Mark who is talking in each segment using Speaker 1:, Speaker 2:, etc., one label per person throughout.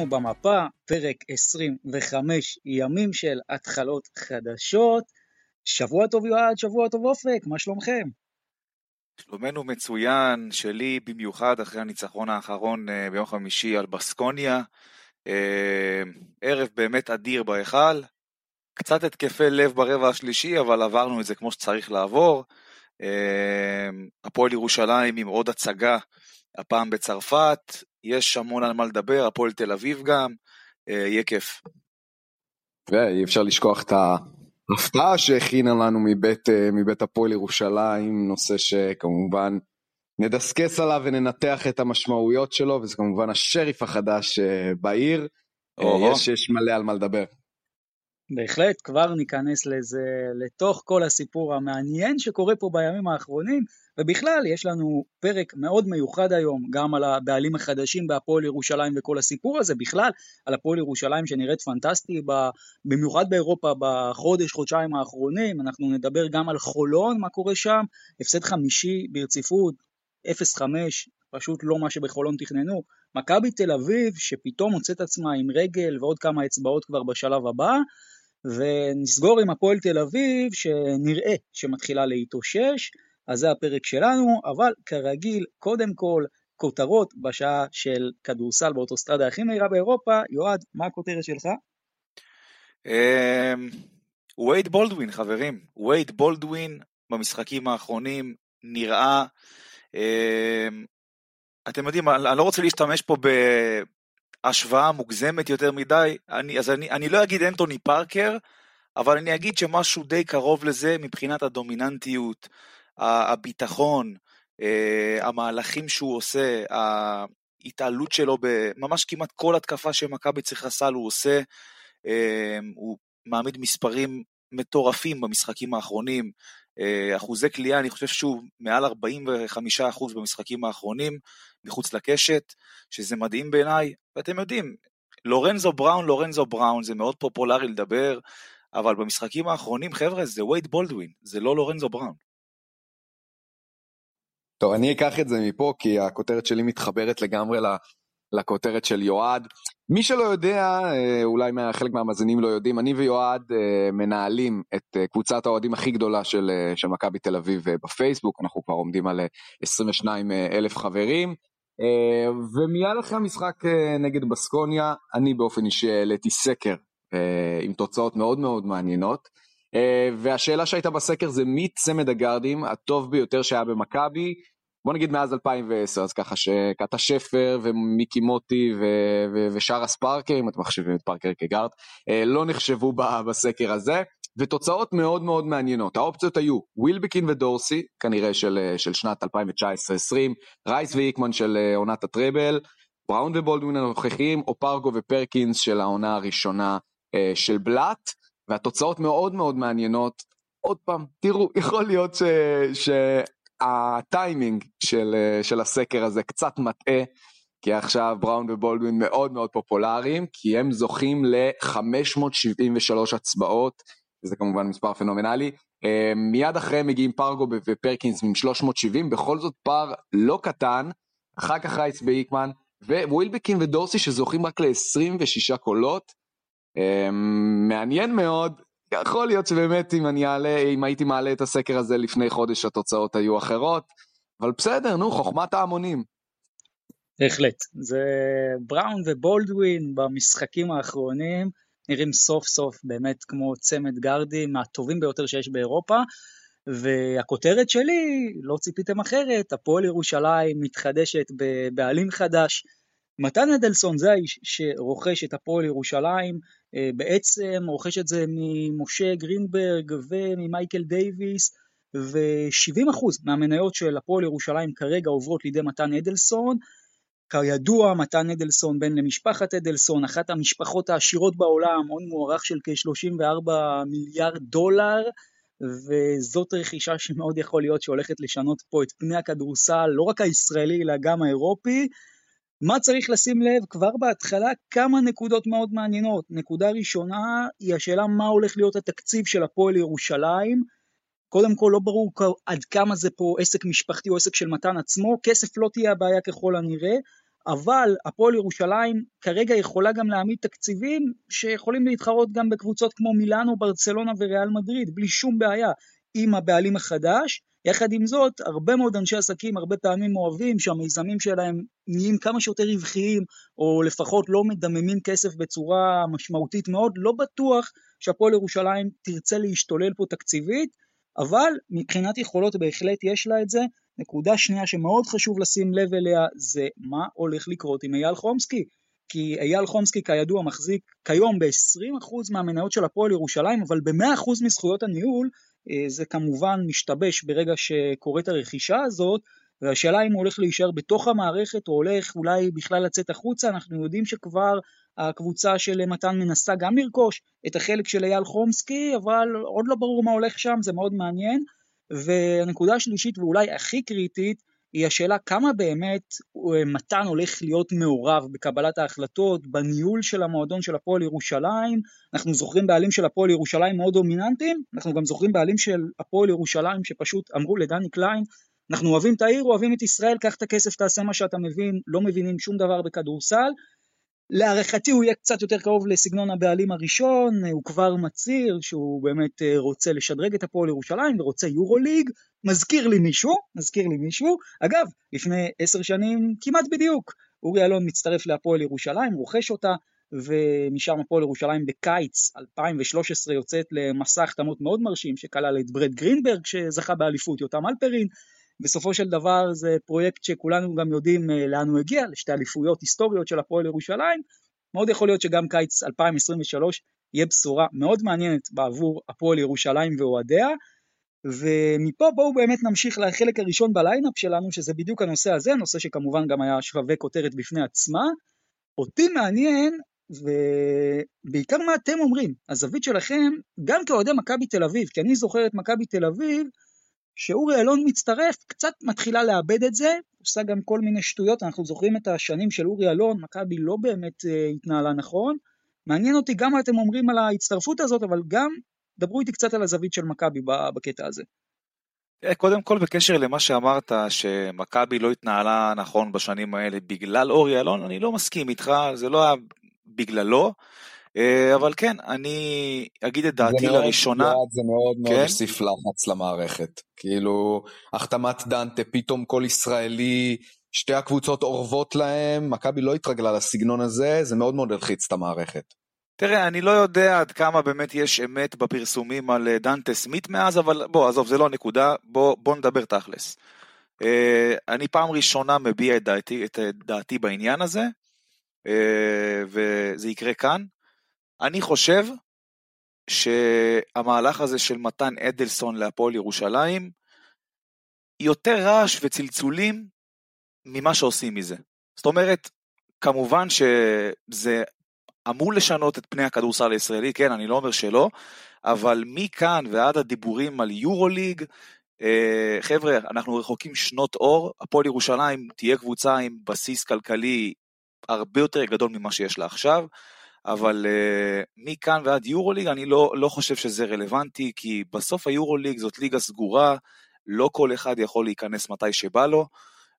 Speaker 1: אנחנו במפה, פרק 25, ימים של התחלות חדשות. שבוע טוב יועד, שבוע טוב אופק, מה שלומכם?
Speaker 2: שלומנו מצוין, שלי במיוחד אחרי הניצחון האחרון אה, ביום חמישי על בסקוניה. אה, ערב באמת אדיר בהיכל. קצת התקפי לב ברבע השלישי, אבל עברנו את זה כמו שצריך לעבור. אה, הפועל ירושלים עם עוד הצגה, הפעם בצרפת, יש המון על מה לדבר, הפועל תל אביב גם, יהיה כיף.
Speaker 3: ואי אפשר לשכוח את ההפתעה שהכינה לנו מבית, מבית הפועל ירושלים, נושא שכמובן נדסקס עליו וננתח את המשמעויות שלו, וזה כמובן השריף החדש בעיר, יש, יש מלא על מה לדבר.
Speaker 1: בהחלט, כבר ניכנס לזה, לתוך כל הסיפור המעניין שקורה פה בימים האחרונים, ובכלל, יש לנו פרק מאוד מיוחד היום, גם על הבעלים החדשים בהפועל ירושלים וכל הסיפור הזה, בכלל, על הפועל ירושלים שנראית פנטסטי, במיוחד באירופה בחודש, חודשיים האחרונים, אנחנו נדבר גם על חולון, מה קורה שם, הפסד חמישי ברציפות, 0-5, פשוט לא מה שבחולון תכננו. מכבי תל אביב, שפתאום מוצאת עצמה עם רגל ועוד כמה אצבעות כבר בשלב הבא, ונסגור עם הפועל תל אביב, שנראה שמתחילה להתאושש. אז זה הפרק שלנו, אבל כרגיל, קודם כל, כותרות בשעה של כדורסל באוטוסטרדה הכי מהירה באירופה. יועד, מה הכותרת שלך?
Speaker 2: וייד בולדווין, חברים. וייד בולדווין במשחקים האחרונים נראה... אמ, אתם יודעים, אני לא רוצה להשתמש פה בהשוואה מוגזמת יותר מדי, אני, אז אני, אני לא אגיד אנטוני פארקר, אבל אני אגיד שמשהו די קרוב לזה מבחינת הדומיננטיות, הביטחון, אה, המהלכים שהוא עושה, ההתעלות שלו בממש כמעט כל התקפה שמכבי צריכה סל הוא עושה, אה, הוא מעמיד מספרים מטורפים במשחקים האחרונים, אה, אחוזי קליעה, אני חושב שהוא מעל 45% במשחקים האחרונים, מחוץ לקשת, שזה מדהים בעיניי, ואתם יודעים, לורנזו בראון, לורנזו בראון, זה מאוד פופולרי לדבר, אבל במשחקים האחרונים, חבר'ה, זה וייד בולדווין, זה לא לורנזו בראון.
Speaker 3: טוב, אני אקח את זה מפה, כי הכותרת שלי מתחברת לגמרי לכותרת של יועד. מי שלא יודע, אה, אולי חלק מהמאזינים לא יודעים, אני ויועד אה, מנהלים את אה, קבוצת האוהדים הכי גדולה של, של מכבי תל אביב בפייסבוק, אנחנו כבר עומדים על 22 אלף חברים. ומיד אחרי המשחק נגד בסקוניה, אני באופן אישי העליתי סקר עם תוצאות מאוד מאוד מעניינות. והשאלה שהייתה בסקר זה מי צמד הגארדים הטוב ביותר שהיה במכבי, בוא נגיד מאז 2010, אז ככה שקאטה שפר ומיקי מוטי ו- ו- ושאר הספארקר, אם אתם מחשבים את פארקר כגארד, אה, לא נחשבו בסקר הזה, ותוצאות מאוד מאוד מעניינות. האופציות היו ווילבקין ודורסי, כנראה של, אה, של שנת 2019-2020, רייס ואיקמן של אה, עונת הטראבל, בראון ובולדווין הנוכחיים, או פרגו ופרקינס של העונה הראשונה של בלאט, והתוצאות מאוד מאוד מעניינות. עוד פעם, תראו, יכול להיות ש... ש... הטיימינג של, של הסקר הזה קצת מטעה, כי עכשיו בראון ובולדווין מאוד מאוד פופולריים, כי הם זוכים ל-573 הצבעות, וזה כמובן מספר פנומנלי. אה, מיד אחריהם מגיעים פרגו ופרקינס עם 370, בכל זאת פער לא קטן, אחר כך רייס ואיקמן, ווילבקין ודורסי שזוכים רק ל-26 קולות. אה, מעניין מאוד יכול להיות שבאמת אם אני אעלה, אם הייתי מעלה את הסקר הזה לפני חודש התוצאות היו אחרות, אבל בסדר, נו, חוכמת ההמונים.
Speaker 1: בהחלט. זה בראון ובולדווין במשחקים האחרונים נראים סוף סוף באמת כמו צמד גרדים מהטובים ביותר שיש באירופה. והכותרת שלי, לא ציפיתם אחרת, הפועל ירושלים מתחדשת בבעלים חדש. מתן אדלסון זה האיש שרוכש את הפועל ירושלים, בעצם רוכש את זה ממשה גרינברג וממייקל דייוויס, ו-70% מהמניות של הפועל ירושלים כרגע עוברות לידי מתן אדלסון, כידוע, מתן אדלסון בן למשפחת אדלסון, אחת המשפחות העשירות בעולם, הון מוערך של כ-34 מיליארד דולר, וזאת רכישה שמאוד יכול להיות שהולכת לשנות פה את פני הכדורסל, לא רק הישראלי אלא גם האירופי. מה צריך לשים לב? כבר בהתחלה כמה נקודות מאוד מעניינות. נקודה ראשונה היא השאלה מה הולך להיות התקציב של הפועל ירושלים. קודם כל לא ברור עד כמה זה פה עסק משפחתי או עסק של מתן עצמו, כסף לא תהיה הבעיה ככל הנראה, אבל הפועל ירושלים כרגע יכולה גם להעמיד תקציבים שיכולים להתחרות גם בקבוצות כמו מילאנו, ברצלונה וריאל מדריד, בלי שום בעיה, עם הבעלים החדש. יחד עם זאת, הרבה מאוד אנשי עסקים הרבה פעמים אוהבים שהמיזמים שלהם נהיים כמה שיותר רווחיים, או לפחות לא מדממים כסף בצורה משמעותית מאוד, לא בטוח שהפועל ירושלים תרצה להשתולל פה תקציבית, אבל מבחינת יכולות בהחלט יש לה את זה, נקודה שנייה שמאוד חשוב לשים לב אליה זה מה הולך לקרות עם אייל חומסקי. כי אייל חומסקי כידוע מחזיק כיום ב-20% מהמניות של הפועל ירושלים, אבל ב-100% מזכויות הניהול, זה כמובן משתבש ברגע שקורית הרכישה הזאת, והשאלה אם הוא הולך להישאר בתוך המערכת או הולך אולי בכלל לצאת החוצה, אנחנו יודעים שכבר הקבוצה של מתן מנסה גם לרכוש את החלק של אייל חומסקי, אבל עוד לא ברור מה הולך שם, זה מאוד מעניין. והנקודה השלישית ואולי הכי קריטית היא השאלה כמה באמת אה, מתן הולך להיות מעורב בקבלת ההחלטות, בניהול של המועדון של הפועל ירושלים. אנחנו זוכרים בעלים של הפועל ירושלים מאוד דומיננטיים, אנחנו גם זוכרים בעלים של הפועל ירושלים שפשוט אמרו לדני קליין, אנחנו אוהבים את העיר, אוהבים את ישראל, קח את הכסף, תעשה מה שאתה מבין, לא מבינים שום דבר בכדורסל. להערכתי הוא יהיה קצת יותר קרוב לסגנון הבעלים הראשון, הוא כבר מצהיר שהוא באמת אה, רוצה לשדרג את הפועל ירושלים ורוצה יורו ליג, מזכיר לי מישהו, מזכיר לי מישהו, אגב, לפני עשר שנים כמעט בדיוק, אורי אלון מצטרף להפועל ירושלים, רוכש אותה, ומשם הפועל ירושלים בקיץ 2013 יוצאת למסע החתמות מאוד מרשים שכלל את ברד גרינברג שזכה באליפות, יותם אלפרין, בסופו של דבר זה פרויקט שכולנו גם יודעים אה, לאן הוא הגיע, לשתי אליפויות היסטוריות של הפועל ירושלים. מאוד יכול להיות שגם קיץ 2023 יהיה בשורה מאוד מעניינת בעבור הפועל ירושלים ואוהדיה. ומפה בואו באמת נמשיך לחלק הראשון בליינאפ שלנו, שזה בדיוק הנושא הזה, נושא שכמובן גם היה שווה כותרת בפני עצמה. אותי מעניין, ובעיקר מה אתם אומרים, הזווית שלכם, גם כאוהדי מכבי תל אביב, כי אני זוכר את מכבי תל אביב, שאורי אלון מצטרף, קצת מתחילה לאבד את זה, עושה גם כל מיני שטויות, אנחנו זוכרים את השנים של אורי אלון, מכבי לא באמת uh, התנהלה נכון. מעניין אותי גם מה אתם אומרים על ההצטרפות הזאת, אבל גם דברו איתי קצת על הזווית של מכבי בקטע הזה.
Speaker 2: אה, קודם כל בקשר למה שאמרת שמכבי לא התנהלה נכון בשנים האלה בגלל אורי אלון, אני לא מסכים איתך, זה לא היה בגללו. אה, אבל כן, אני אגיד את דעתי
Speaker 3: זה
Speaker 2: לראשונה.
Speaker 3: מאוד, זה מאוד מאוד כן? הוסיף לחץ למערכת. כאילו, החתמת דנטה, פתאום כל ישראלי, שתי הקבוצות אורבות להם, מכבי לא התרגלה לסגנון הזה, זה מאוד מאוד הלחיץ את המערכת.
Speaker 2: תראה, אני לא יודע עד כמה באמת יש אמת בפרסומים על אה, דנטה סמית מאז, אבל בוא, עזוב, זה לא הנקודה, בוא, בוא נדבר תכלס. Uh, אני פעם ראשונה מביע את דעתי, את דעתי בעניין הזה, uh, וזה יקרה כאן. אני חושב שהמהלך הזה של מתן אדלסון להפועל ירושלים, יותר רעש וצלצולים ממה שעושים מזה. זאת אומרת, כמובן שזה אמור לשנות את פני הכדורסל הישראלי, כן, אני לא אומר שלא, אבל מכאן ועד הדיבורים על יורוליג, אה, חבר'ה, אנחנו רחוקים שנות אור, הפועל ירושלים תהיה קבוצה עם בסיס כלכלי הרבה יותר גדול ממה שיש לה עכשיו. אבל uh, מכאן ועד יורוליג אני לא, לא חושב שזה רלוונטי, כי בסוף היורוליג זאת ליגה סגורה, לא כל אחד יכול להיכנס מתי שבא לו,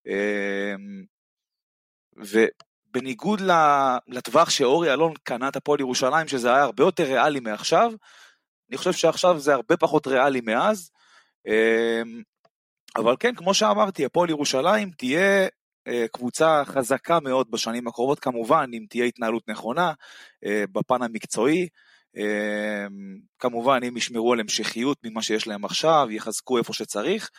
Speaker 2: uh, ובניגוד לטווח שאורי אלון קנה את הפועל ירושלים, שזה היה הרבה יותר ריאלי מעכשיו, אני חושב שעכשיו זה הרבה פחות ריאלי מאז, uh, אבל כן, כמו שאמרתי, הפועל ירושלים תהיה קבוצה חזקה מאוד בשנים הקרובות, כמובן, אם תהיה התנהלות נכונה אה, בפן המקצועי. אה, כמובן, אם ישמרו על המשכיות ממה שיש להם עכשיו, יחזקו איפה שצריך.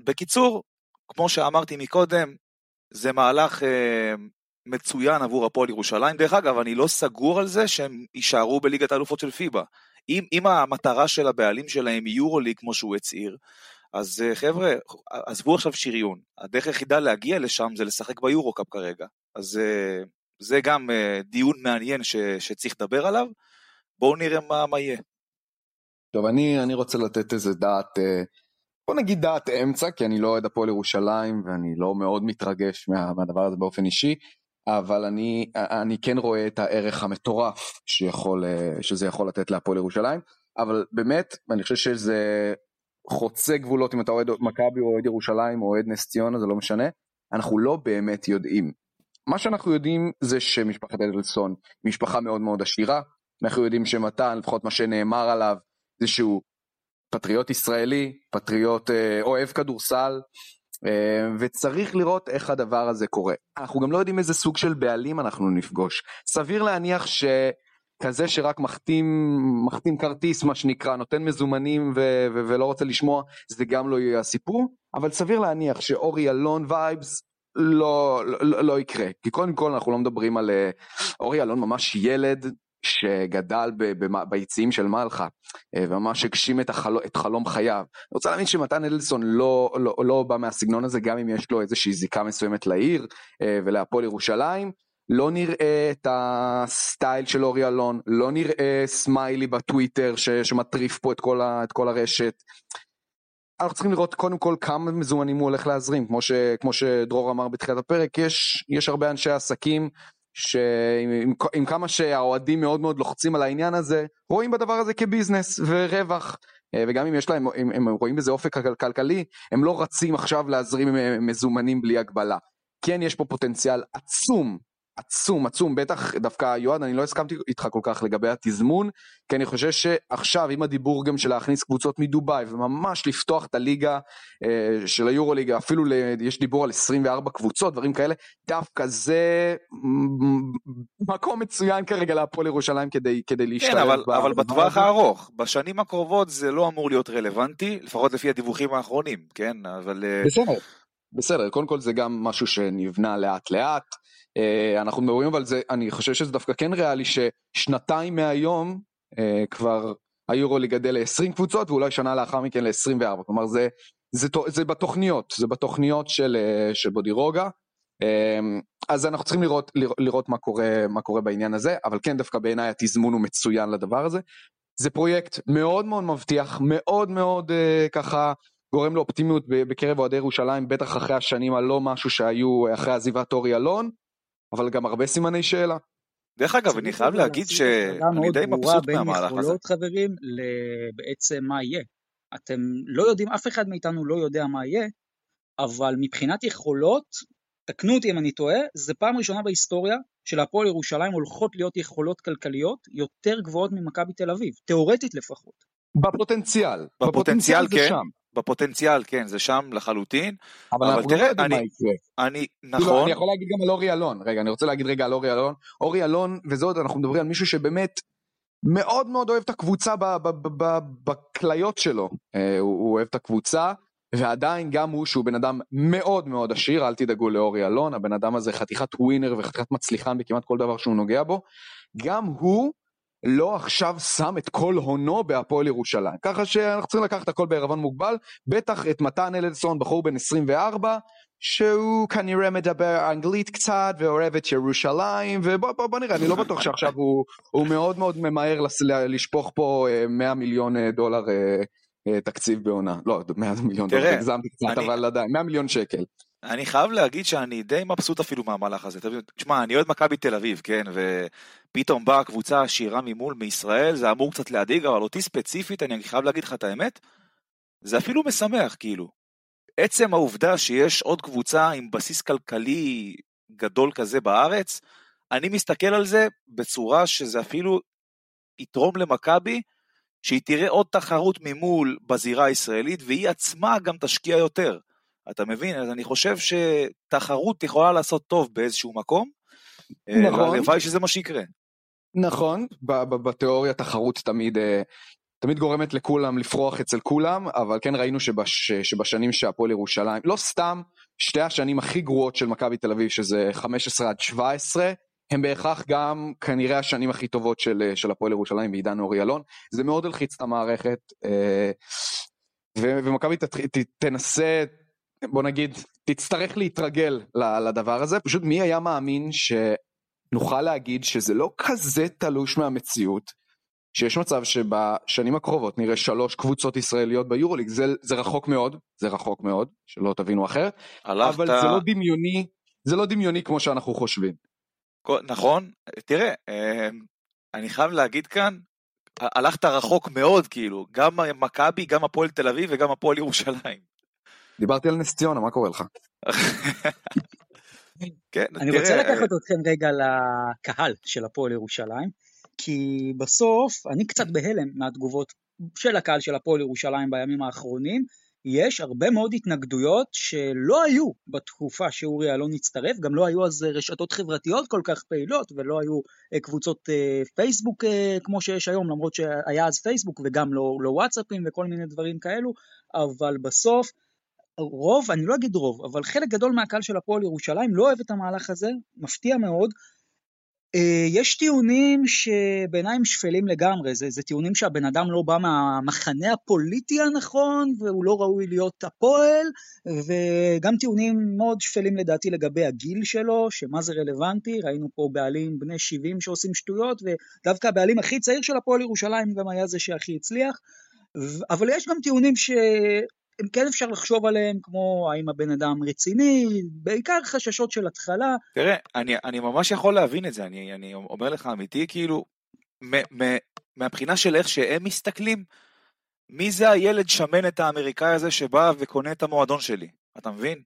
Speaker 2: בקיצור, כמו שאמרתי מקודם, זה מהלך מצוין עבור הפועל ירושלים. דרך אגב, אני לא סגור על זה שהם יישארו בליגת האלופות של פיבה. אם, אם המטרה של הבעלים שלהם היא יורוליג, כמו שהוא הצהיר, אז אה, חבר'ה, עזבו עכשיו שריון, הדרך היחידה להגיע לשם זה לשחק ביורו-קאפ כרגע. אז אה, זה גם אה, דיון מעניין ש, שצריך לדבר עליו, בואו נראה מה, מה יהיה.
Speaker 3: טוב, אני, אני רוצה לתת איזה דעת, בוא נגיד דעת אמצע, כי אני לא אוהד הפועל ירושלים ואני לא מאוד מתרגש מה, מהדבר הזה באופן אישי, אבל אני, אני כן רואה את הערך המטורף שיכול, שזה יכול לתת להפועל ירושלים, אבל באמת, אני חושב שזה חוצה גבולות אם אתה אוהד מכבי או אוהד ירושלים או אוהד נס ציונה זה לא משנה אנחנו לא באמת יודעים. מה שאנחנו יודעים זה שמשפחת אדלסון משפחה מאוד מאוד עשירה אנחנו יודעים שמתן לפחות מה שנאמר עליו זה שהוא פטריוט ישראלי פטריוט אה, אוהב כדורסל אה, וצריך לראות איך הדבר הזה קורה אנחנו גם לא יודעים איזה סוג של בעלים אנחנו נפגוש סביר להניח ש... כזה שרק מחתים, מחתים כרטיס מה שנקרא, נותן מזומנים ו- ו- ולא רוצה לשמוע, זה גם לא יהיה הסיפור, אבל סביר להניח שאורי אלון vibes לא, לא, לא יקרה, כי קודם כל אנחנו לא מדברים על אה, אורי אלון ממש ילד שגדל ב- ב- ביציעים של מלחה אה, וממש הגשים את, החל... את חלום חייו. אני רוצה להאמין שמתן אדלסון לא, לא, לא בא מהסגנון הזה גם אם יש לו איזושהי זיקה מסוימת לעיר אה, ולהפועל ירושלים. לא נראה את הסטייל של אורי אלון, לא נראה סמיילי בטוויטר ש, שמטריף פה את כל, ה, את כל הרשת. אנחנו צריכים לראות קודם כל כמה מזומנים הוא הולך להזרים, כמו, ש, כמו שדרור אמר בתחילת הפרק, יש, יש הרבה אנשי עסקים שעם עם כמה שהאוהדים מאוד מאוד לוחצים על העניין הזה, רואים בדבר הזה כביזנס ורווח. אה, וגם אם יש להם, אם הם רואים בזה אופק כלכלי, הם לא רצים עכשיו להזרים אה, מזומנים בלי הגבלה. כן יש פה פוטנציאל עצום עצום עצום בטח דווקא יועד אני לא הסכמתי איתך כל כך לגבי התזמון כי אני חושב שעכשיו עם הדיבור גם של להכניס קבוצות מדובאי וממש לפתוח את הליגה אה, של היורו ליגה אפילו ל, יש דיבור על 24 קבוצות דברים כאלה דווקא זה מקום מצוין כרגע להפועל ירושלים כדי כדי להשתלב.
Speaker 2: כן אבל, אבל בטווח הארוך בשנים הקרובות זה לא אמור להיות רלוונטי לפחות לפי הדיווחים האחרונים כן אבל
Speaker 3: אה, בסדר בסדר קודם כל זה גם משהו שנבנה לאט לאט. אה, אנחנו מדברים אבל זה, אני חושב שזה דווקא כן ריאלי ששנתיים מהיום אה, כבר היורו לגדל ל-20 קבוצות ואולי שנה לאחר מכן ל-24, כלומר זה, זה, זה בתוכניות, זה בתוכניות של, אה, של בודירוגה, אז אנחנו צריכים לראות, לראות מה, קורה, מה קורה בעניין הזה, אבל כן דווקא בעיניי התזמון הוא מצוין לדבר הזה. זה פרויקט מאוד מאוד מבטיח, מאוד מאוד ככה גורם לאופטימיות בקרב אוהדי ירושלים, בטח אחרי השנים הלא משהו שהיו אחרי עזיבת אורי אלון. אבל גם הרבה סימני שאלה.
Speaker 2: דרך אגב, אני חייב להגיד שאני די מבסוט מהמהלך הזה.
Speaker 1: יכולות חברים בעצם מה יהיה. אתם לא יודעים, אף אחד מאיתנו לא יודע מה יהיה, אבל מבחינת יכולות, תקנו אותי אם אני טועה, זה פעם ראשונה בהיסטוריה שלהפועל ירושלים הולכות להיות יכולות כלכליות יותר גבוהות ממכבי תל אביב, תאורטית לפחות.
Speaker 3: בפוטנציאל.
Speaker 2: בפוטנציאל, כן. שם. בפוטנציאל, כן, זה שם לחלוטין.
Speaker 3: אבל, אבל אנחנו לא תראה, לא יודעים אני, מה יקרה.
Speaker 2: אני, כאילו, נכון. כאילו,
Speaker 3: אני יכול להגיד גם על אורי אלון. רגע, אני רוצה להגיד רגע על אורי אלון. אורי אלון, וזה עוד, אנחנו מדברים על מישהו שבאמת מאוד מאוד אוהב את הקבוצה בכליות שלו. אה, הוא, הוא אוהב את הקבוצה, ועדיין גם הוא, שהוא בן אדם מאוד מאוד עשיר, אל תדאגו לאורי אלון, הבן אדם הזה חתיכת ווינר וחתיכת מצליחן בכמעט כל דבר שהוא נוגע בו. גם הוא לא עכשיו שם את כל הונו בהפועל ירושלים. ככה שאנחנו צריכים לקחת הכל בערבון מוגבל, בטח את מתן אלדסון, בחור בן 24, שהוא כנראה מדבר אנגלית קצת ואוהב את ירושלים ובוא בוא, בוא נראה אני לא בטוח שעכשיו הוא, הוא מאוד מאוד ממהר לשפוך פה 100 אה, מיליון אה, דולר אה, תקציב בעונה לא 100 מיליון דולר הגזמתי קצת אני... אבל עדיין 100 מיליון שקל.
Speaker 2: אני חייב להגיד שאני די מבסוט אפילו מהמהלך הזה. תשמע, אני אוהד מכבי תל אביב, כן, ופתאום באה קבוצה עשירה ממול מישראל, זה אמור קצת להדאיג, אבל אותי ספציפית, אני חייב להגיד לך את האמת, זה אפילו משמח, כאילו. עצם העובדה שיש עוד קבוצה עם בסיס כלכלי גדול כזה בארץ, אני מסתכל על זה בצורה שזה אפילו יתרום למכבי, שהיא תראה עוד תחרות ממול בזירה הישראלית, והיא עצמה גם תשקיע יותר. אתה מבין? אז אני חושב שתחרות יכולה לעשות טוב באיזשהו מקום, אה, נכון. והלוואי שזה מה שיקרה.
Speaker 3: נכון, בתיאוריה תחרות תמיד, אה, תמיד גורמת לכולם לפרוח אצל כולם, אבל כן ראינו שבש, שבשנים שהפועל ירושלים, לא סתם, שתי השנים הכי גרועות של מכבי תל אביב, שזה 15 עד 17, הם בהכרח גם כנראה השנים הכי טובות של, של הפועל ירושלים בעידן אורי אלון. זה מאוד הלחיץ את המערכת. אה, ומכבי תנסה, בוא נגיד, תצטרך להתרגל לדבר הזה, פשוט מי היה מאמין שנוכל להגיד שזה לא כזה תלוש מהמציאות, שיש מצב שבשנים הקרובות נראה שלוש קבוצות ישראליות ביורוליג, זה, זה רחוק מאוד, זה רחוק מאוד, שלא תבינו אחרת, הלכת... אבל זה לא דמיוני, זה לא דמיוני כמו שאנחנו חושבים.
Speaker 2: נכון, תראה, אמ, אני חייב להגיד כאן, הלכת רחוק מאוד כאילו, גם מכבי, גם הפועל תל אביב וגם הפועל ירושלים.
Speaker 3: דיברתי על נס ציונה, מה קורה לך?
Speaker 1: כן, אני תראה... רוצה לקחת אתכם רגע לקהל של הפועל ירושלים, כי בסוף אני קצת בהלם מהתגובות של הקהל של הפועל ירושלים בימים האחרונים, יש הרבה מאוד התנגדויות שלא היו בתקופה שאורי אלון הצטרף, גם לא היו אז רשתות חברתיות כל כך פעילות ולא היו אה, קבוצות אה, פייסבוק אה, כמו שיש היום, למרות שהיה אז פייסבוק וגם לא, לא וואטסאפים וכל מיני דברים כאלו, אבל בסוף רוב, אני לא אגיד רוב, אבל חלק גדול מהקהל של הפועל ירושלים לא אוהב את המהלך הזה, מפתיע מאוד, אה, יש טיעונים שבעיניי הם שפלים לגמרי, זה, זה טיעונים שהבן אדם לא בא מהמחנה הפוליטי הנכון והוא לא ראוי להיות הפועל, וגם טיעונים מאוד שפלים לדעתי לגבי הגיל שלו, שמה זה רלוונטי, ראינו פה בעלים בני 70 שעושים שטויות, ודווקא הבעלים הכי צעיר של הפועל ירושלים גם היה זה שהכי הצליח, אבל יש גם טיעונים ש... הם כן אפשר לחשוב עליהם, כמו האם הבן אדם רציני, בעיקר חששות של התחלה.
Speaker 2: תראה, אני, אני ממש יכול להבין את זה, אני, אני אומר לך אמיתי, כאילו, מ, מ, מהבחינה של איך שהם מסתכלים, מי זה הילד שמנת האמריקאי הזה שבא וקונה את המועדון שלי, אתה מבין?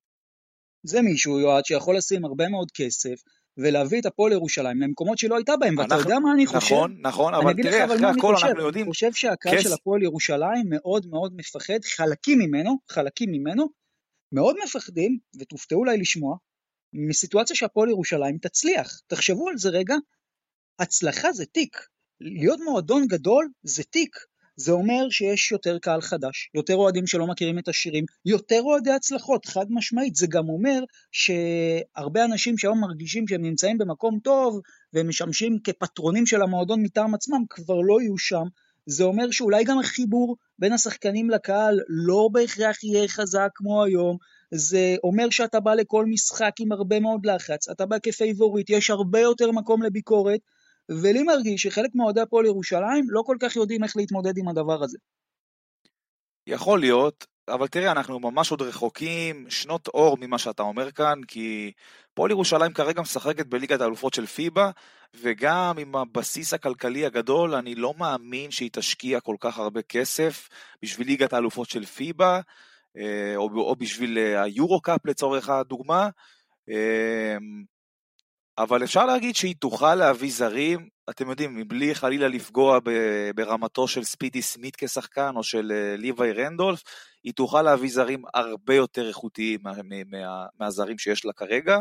Speaker 1: זה מישהו, יועד, שיכול לשים הרבה מאוד כסף, ולהביא את הפועל ירושלים למקומות שהיא לא הייתה בהם, ואתה יודע מה אני חושב?
Speaker 2: נכון, נכון, אבל תראה, אחרי הכל אנחנו יודעים...
Speaker 1: אני חושב שהקהל של הפועל ירושלים מאוד מאוד מפחד, חלקים ממנו, חלקים ממנו, מאוד מפחדים, ותופתעו אולי לשמוע, מסיטואציה שהפועל ירושלים תצליח. תחשבו על זה רגע, הצלחה זה תיק. להיות מועדון גדול זה תיק. זה אומר שיש יותר קהל חדש, יותר אוהדים שלא מכירים את השירים, יותר אוהדי הצלחות, חד משמעית. זה גם אומר שהרבה אנשים שהיום מרגישים שהם נמצאים במקום טוב והם משמשים כפטרונים של המועדון מטעם עצמם, כבר לא יהיו שם. זה אומר שאולי גם החיבור בין השחקנים לקהל לא בהכרח יהיה חזק כמו היום, זה אומר שאתה בא לכל משחק עם הרבה מאוד לחץ, אתה בא כפייבוריט, יש הרבה יותר מקום לביקורת, ולי מרגיש שחלק מאוהדי הפועל ירושלים לא כל כך יודעים איך להתמודד עם הדבר הזה.
Speaker 2: יכול להיות, אבל תראה, אנחנו ממש עוד רחוקים שנות אור ממה שאתה אומר כאן, כי פועל ירושלים כרגע משחקת בליגת האלופות של פיבה, וגם עם הבסיס הכלכלי הגדול, אני לא מאמין שהיא תשקיע כל כך הרבה כסף בשביל ליגת האלופות של פיבה, אה, או, בשביל אה, היורו-קאפ לצורך הדוגמה. אבל אפשר להגיד שהיא תוכל להביא זרים, אתם יודעים, מבלי חלילה לפגוע ברמתו של ספידי סמית כשחקן או של אה, ליוואי רנדולף, היא תוכל להביא זרים הרבה יותר איכותיים מה, מה, מהזרים שיש לה כרגע.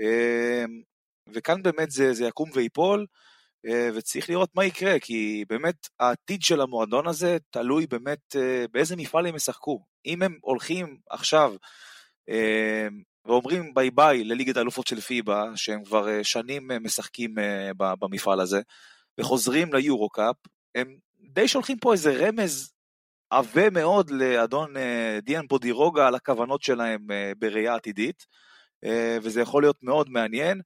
Speaker 2: אמ, וכאן באמת זה, זה יקום ויפול, אה, וצריך לראות מה יקרה, כי באמת העתיד של המועדון הזה תלוי באמת אה, באיזה מפעל הם ישחקו. אם הם הולכים עכשיו אמ, ואומרים ביי ביי לליגת האלופות של פיבה, שהם כבר אה, שנים אה, משחקים אה, במפעל הזה, וחוזרים ליורו קאפ, הם די שולחים פה איזה רמז עבה מאוד לאדון דיאן בודירוגה על הכוונות שלהם בראייה עתידית, וזה יכול להיות מאוד מעניין,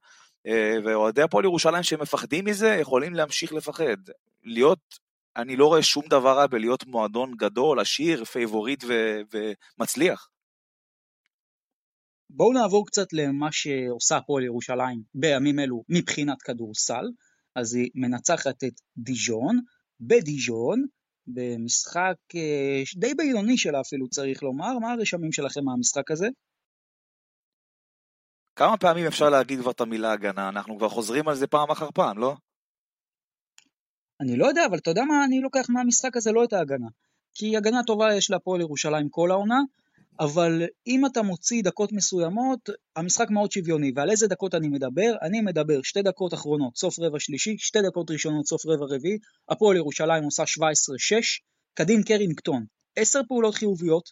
Speaker 2: ואוהדי הפועל ירושלים שמפחדים מזה, יכולים להמשיך לפחד. להיות, אני לא רואה שום דבר רע בלהיות מועדון גדול, עשיר, favorite ו- ומצליח.
Speaker 1: בואו נעבור קצת למה שעושה הפועל ירושלים בימים אלו מבחינת כדורסל. אז היא מנצחת את דיז'ון, בדיז'ון, במשחק אה, די בינוני שלה אפילו צריך לומר. מה הרשמים שלכם מהמשחק הזה?
Speaker 2: כמה פעמים אפשר להגיד כבר את המילה הגנה? אנחנו כבר חוזרים על זה פעם אחר פעם, לא?
Speaker 1: אני לא יודע, אבל אתה יודע מה אני לוקח מהמשחק הזה? לא את ההגנה. כי הגנה טובה יש להפועל ירושלים כל העונה, אבל אם אתה מוציא דקות מסוימות, המשחק מאוד שוויוני. ועל איזה דקות אני מדבר? אני מדבר שתי דקות אחרונות, סוף רבע שלישי, שתי דקות ראשונות, סוף רבע רביעי, הפועל ירושלים עושה 17-6, קדין קרינגטון, 10 פעולות חיוביות,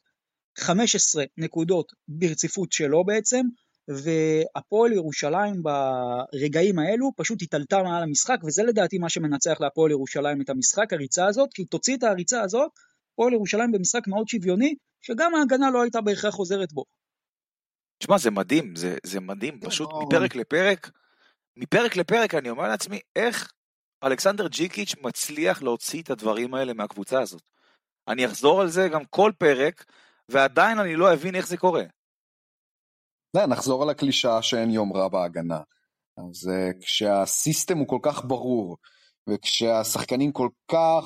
Speaker 1: 15 נקודות ברציפות שלו בעצם, והפועל ירושלים ברגעים האלו פשוט התעלתה מעל המשחק, וזה לדעתי מה שמנצח להפועל ירושלים את המשחק, הריצה הזאת, כי תוציא את הריצה הזאת, הפועל ירושלים במשחק מאוד שוויוני, שגם ההגנה לא הייתה בהכרח עוזרת בו.
Speaker 2: תשמע, זה מדהים, זה, זה מדהים, פשוט
Speaker 3: לא-
Speaker 2: מפרק לפרק, מפרק לפרק אני אומר לעצמי, איך אלכסנדר ג'יקיץ' מצליח להוציא את הדברים האלה מהקבוצה הזאת. אני אחזור על זה גם כל פרק, ועדיין אני לא אבין איך זה קורה.
Speaker 3: זה, נחזור על הקלישאה שאין יום רע בהגנה. אז uh, כשהסיסטם הוא כל כך ברור, וכשהשחקנים כל כך,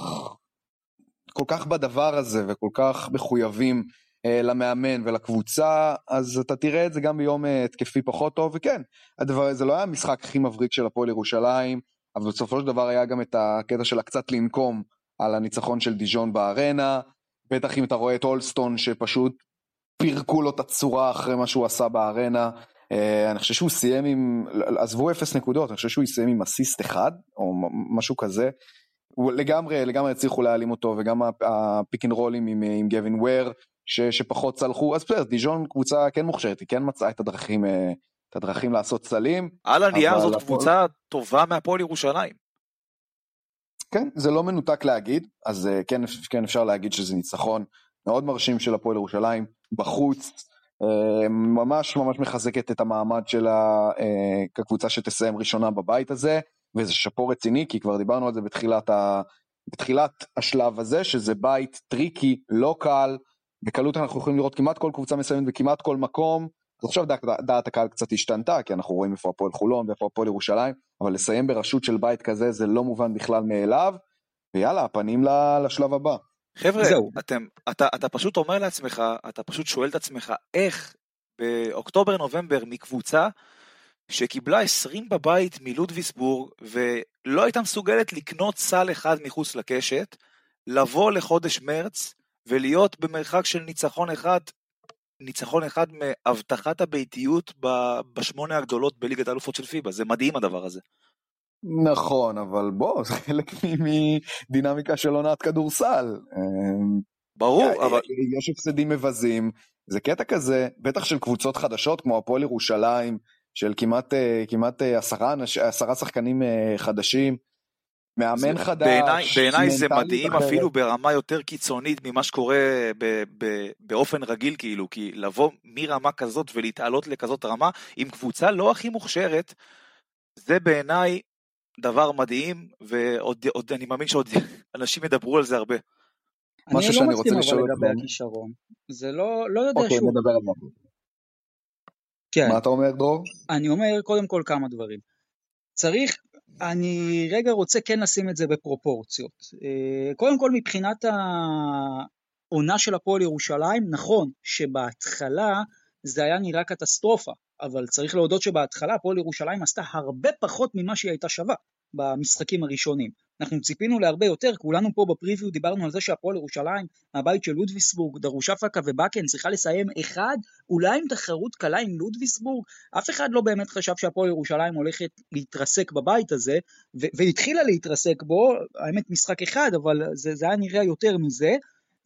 Speaker 3: כל כך בדבר הזה, וכל כך מחויבים uh, למאמן ולקבוצה, אז אתה תראה את זה גם ביום uh, התקפי פחות טוב, וכן, הדבר, זה לא היה המשחק הכי מבריק של הפועל ירושלים, אבל בסופו של דבר היה גם את הקטע של הקצת לנקום על הניצחון של דיז'ון בארנה, בטח אם אתה רואה את אולסטון שפשוט פירקו לו את הצורה אחרי מה שהוא עשה בארנה. Uh, אני חושב שהוא סיים עם, עזבו אפס נקודות, אני חושב שהוא סיים עם אסיסט אחד, או משהו כזה. לגמרי, לגמרי הצליחו להעלים אותו, וגם הפיק אנד רולים עם, עם גווין וויר, ש, שפחות צלחו, אז בסדר, דיז'ון קבוצה כן מוכשרת, היא כן מצאה את הדרכים, uh, את הדרכים לעשות סלים.
Speaker 2: על הנייר זאת הפועל... קבוצה טובה מהפועל ירושלים.
Speaker 3: כן, זה לא מנותק להגיד, אז uh, כן, כן אפשר להגיד שזה ניצחון מאוד מרשים של הפועל ירושלים, בחוץ, אה, ממש ממש מחזקת את המעמד שלה אה, כקבוצה שתסיים ראשונה בבית הזה, וזה שאפו רציני, כי כבר דיברנו על זה בתחילת, ה... בתחילת השלב הזה, שזה בית tricky, לא קל, בקלות אנחנו יכולים לראות כמעט כל קבוצה מסוימת בכמעט כל מקום, אז עכשיו דעת, דעת הקהל קצת השתנתה, כי אנחנו רואים איפה הפועל חולון ואיפה הפועל ירושלים, אבל לסיים בראשות של בית כזה זה לא מובן בכלל מאליו, ויאללה, הפנים לשלב הבא.
Speaker 2: חבר'ה, אתם, אתה, אתה פשוט אומר לעצמך, אתה פשוט שואל את עצמך, איך באוקטובר-נובמבר מקבוצה שקיבלה 20 בבית מלודוויסבורג ולא הייתה מסוגלת לקנות סל אחד מחוץ לקשת, לבוא לחודש מרץ ולהיות במרחק של ניצחון אחד, ניצחון אחד מהבטחת הביתיות בשמונה הגדולות בליגת האלופות של פיבה, זה מדהים הדבר הזה.
Speaker 3: נכון, אבל בוא, זה חלק מדינמיקה של עונת כדורסל. אמ,
Speaker 2: ברור, אבל...
Speaker 3: יש הפסדים מבזים, זה קטע כזה, בטח של קבוצות חדשות כמו הפועל ירושלים, של כמעט, אה, כמעט אה, עשרה, עשרה שחקנים אה, חדשים, מאמן חדש.
Speaker 2: בעיניי, בעיניי זה מדהים אחרת. אפילו ברמה יותר קיצונית ממה שקורה ב, ב, באופן רגיל, כאילו, כי לבוא מרמה כזאת ולהתעלות לכזאת רמה עם קבוצה לא הכי מוכשרת, זה בעיניי דבר מדהים, ועוד עוד, אני מאמין שעוד אנשים ידברו על זה הרבה.
Speaker 1: אני לא מסכים אבל לגבי הכישרון. זה לא, לא יודע
Speaker 3: אוקיי,
Speaker 1: שוב.
Speaker 3: נדבר על זה.
Speaker 1: כן.
Speaker 3: מה אתה אומר, דרור?
Speaker 1: אני אומר קודם כל כמה דברים. צריך, אני רגע רוצה כן לשים את זה בפרופורציות. אה, קודם כל מבחינת העונה של הפועל ירושלים, נכון שבהתחלה זה היה נראה קטסטרופה. אבל צריך להודות שבהתחלה הפועל ירושלים עשתה הרבה פחות ממה שהיא הייתה שווה במשחקים הראשונים. אנחנו ציפינו להרבה יותר, כולנו פה בפריוויו דיברנו על זה שהפועל ירושלים, מהבית של לודוויסבורג, דרושפקה ובקן צריכה לסיים אחד, אולי עם תחרות קלה עם לודוויסבורג, אף אחד לא באמת חשב שהפועל ירושלים הולכת להתרסק בבית הזה, והתחילה להתרסק בו, האמת משחק אחד, אבל זה, זה היה נראה יותר מזה,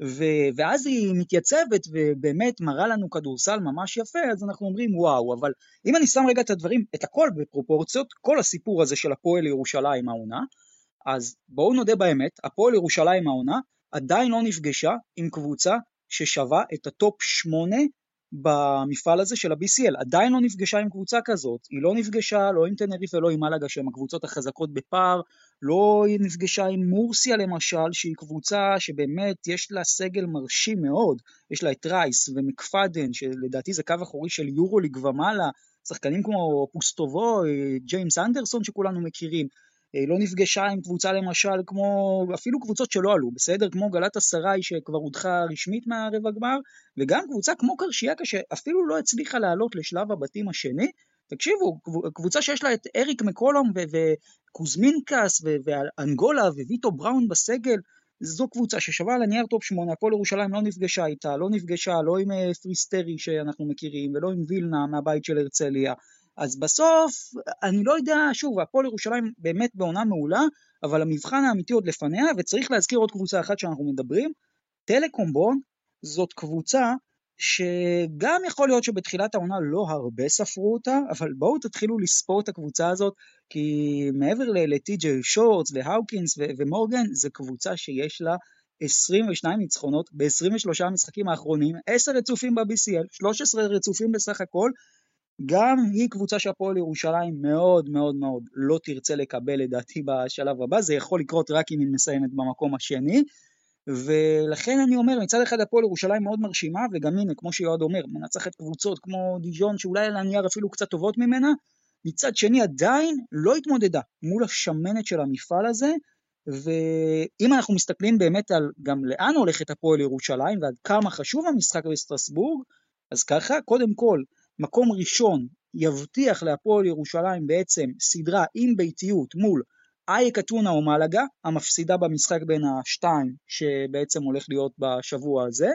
Speaker 1: ו- ואז היא מתייצבת ובאמת מראה לנו כדורסל ממש יפה, אז אנחנו אומרים וואו, אבל אם אני שם רגע את הדברים, את הכל בפרופורציות, כל הסיפור הזה של הפועל ירושלים העונה, אז בואו נודה באמת, הפועל ירושלים העונה עדיין לא נפגשה עם קבוצה ששווה את הטופ 8 במפעל הזה של ה-BCL, עדיין לא נפגשה עם קבוצה כזאת, היא לא נפגשה לא עם טנריף ולא עם מלאגה שהן הקבוצות החזקות בפער, לא נפגשה עם מורסיה למשל, שהיא קבוצה שבאמת יש לה סגל מרשים מאוד, יש לה את רייס ומקפאדן, שלדעתי זה קו אחורי של יורוליג ומעלה, שחקנים כמו פוסטובוי, ג'יימס אנדרסון שכולנו מכירים, לא נפגשה עם קבוצה למשל כמו, אפילו קבוצות שלא עלו, בסדר? כמו גלאטסראיי שכבר הודחה רשמית מהרבע גמר, וגם קבוצה כמו קרשיאקה שאפילו לא הצליחה לעלות לשלב הבתים השני. תקשיבו, קבוצה שיש לה את אריק מקולום וקוזמינסקאס ואנגולה וויטו בראון בסגל, זו קבוצה ששווה על הנייר טופ 8, הפועל ירושלים לא נפגשה איתה, לא נפגשה לא עם אה, פריסטרי שאנחנו מכירים ולא עם וילנה מהבית של הרצליה. אז בסוף, אני לא יודע, שוב, הפועל ירושלים באמת בעונה מעולה, אבל המבחן האמיתי עוד לפניה, וצריך להזכיר עוד קבוצה אחת שאנחנו מדברים, טלקום בון זאת קבוצה שגם יכול להיות שבתחילת העונה לא הרבה ספרו אותה, אבל בואו תתחילו לספור את הקבוצה הזאת, כי מעבר לטי.ג'יי שורטס והאוקינס ומורגן, זו קבוצה שיש לה 22 ניצחונות ב-23 המשחקים האחרונים, 10 רצופים ב-BCL, 13 רצופים בסך הכל, גם היא קבוצה שהפועל ירושלים מאוד מאוד מאוד לא תרצה לקבל לדעתי בשלב הבא, זה יכול לקרות רק אם היא מסיימת במקום השני, ולכן אני אומר, מצד אחד הפועל ירושלים מאוד מרשימה, וגם הנה, כמו שיועד אומר, מנצחת קבוצות כמו דיג'ון, שאולי על הנייר אפילו קצת טובות ממנה, מצד שני עדיין לא התמודדה מול השמנת של המפעל הזה, ואם אנחנו מסתכלים באמת על גם לאן הולכת הפועל ירושלים ועד כמה חשוב המשחק בסטרסבורג, אז ככה, קודם כל, מקום ראשון יבטיח להפועל ירושלים בעצם סדרה עם ביתיות מול אייק אתונה או מלאגה, המפסידה במשחק בין השתיים שבעצם הולך להיות בשבוע הזה,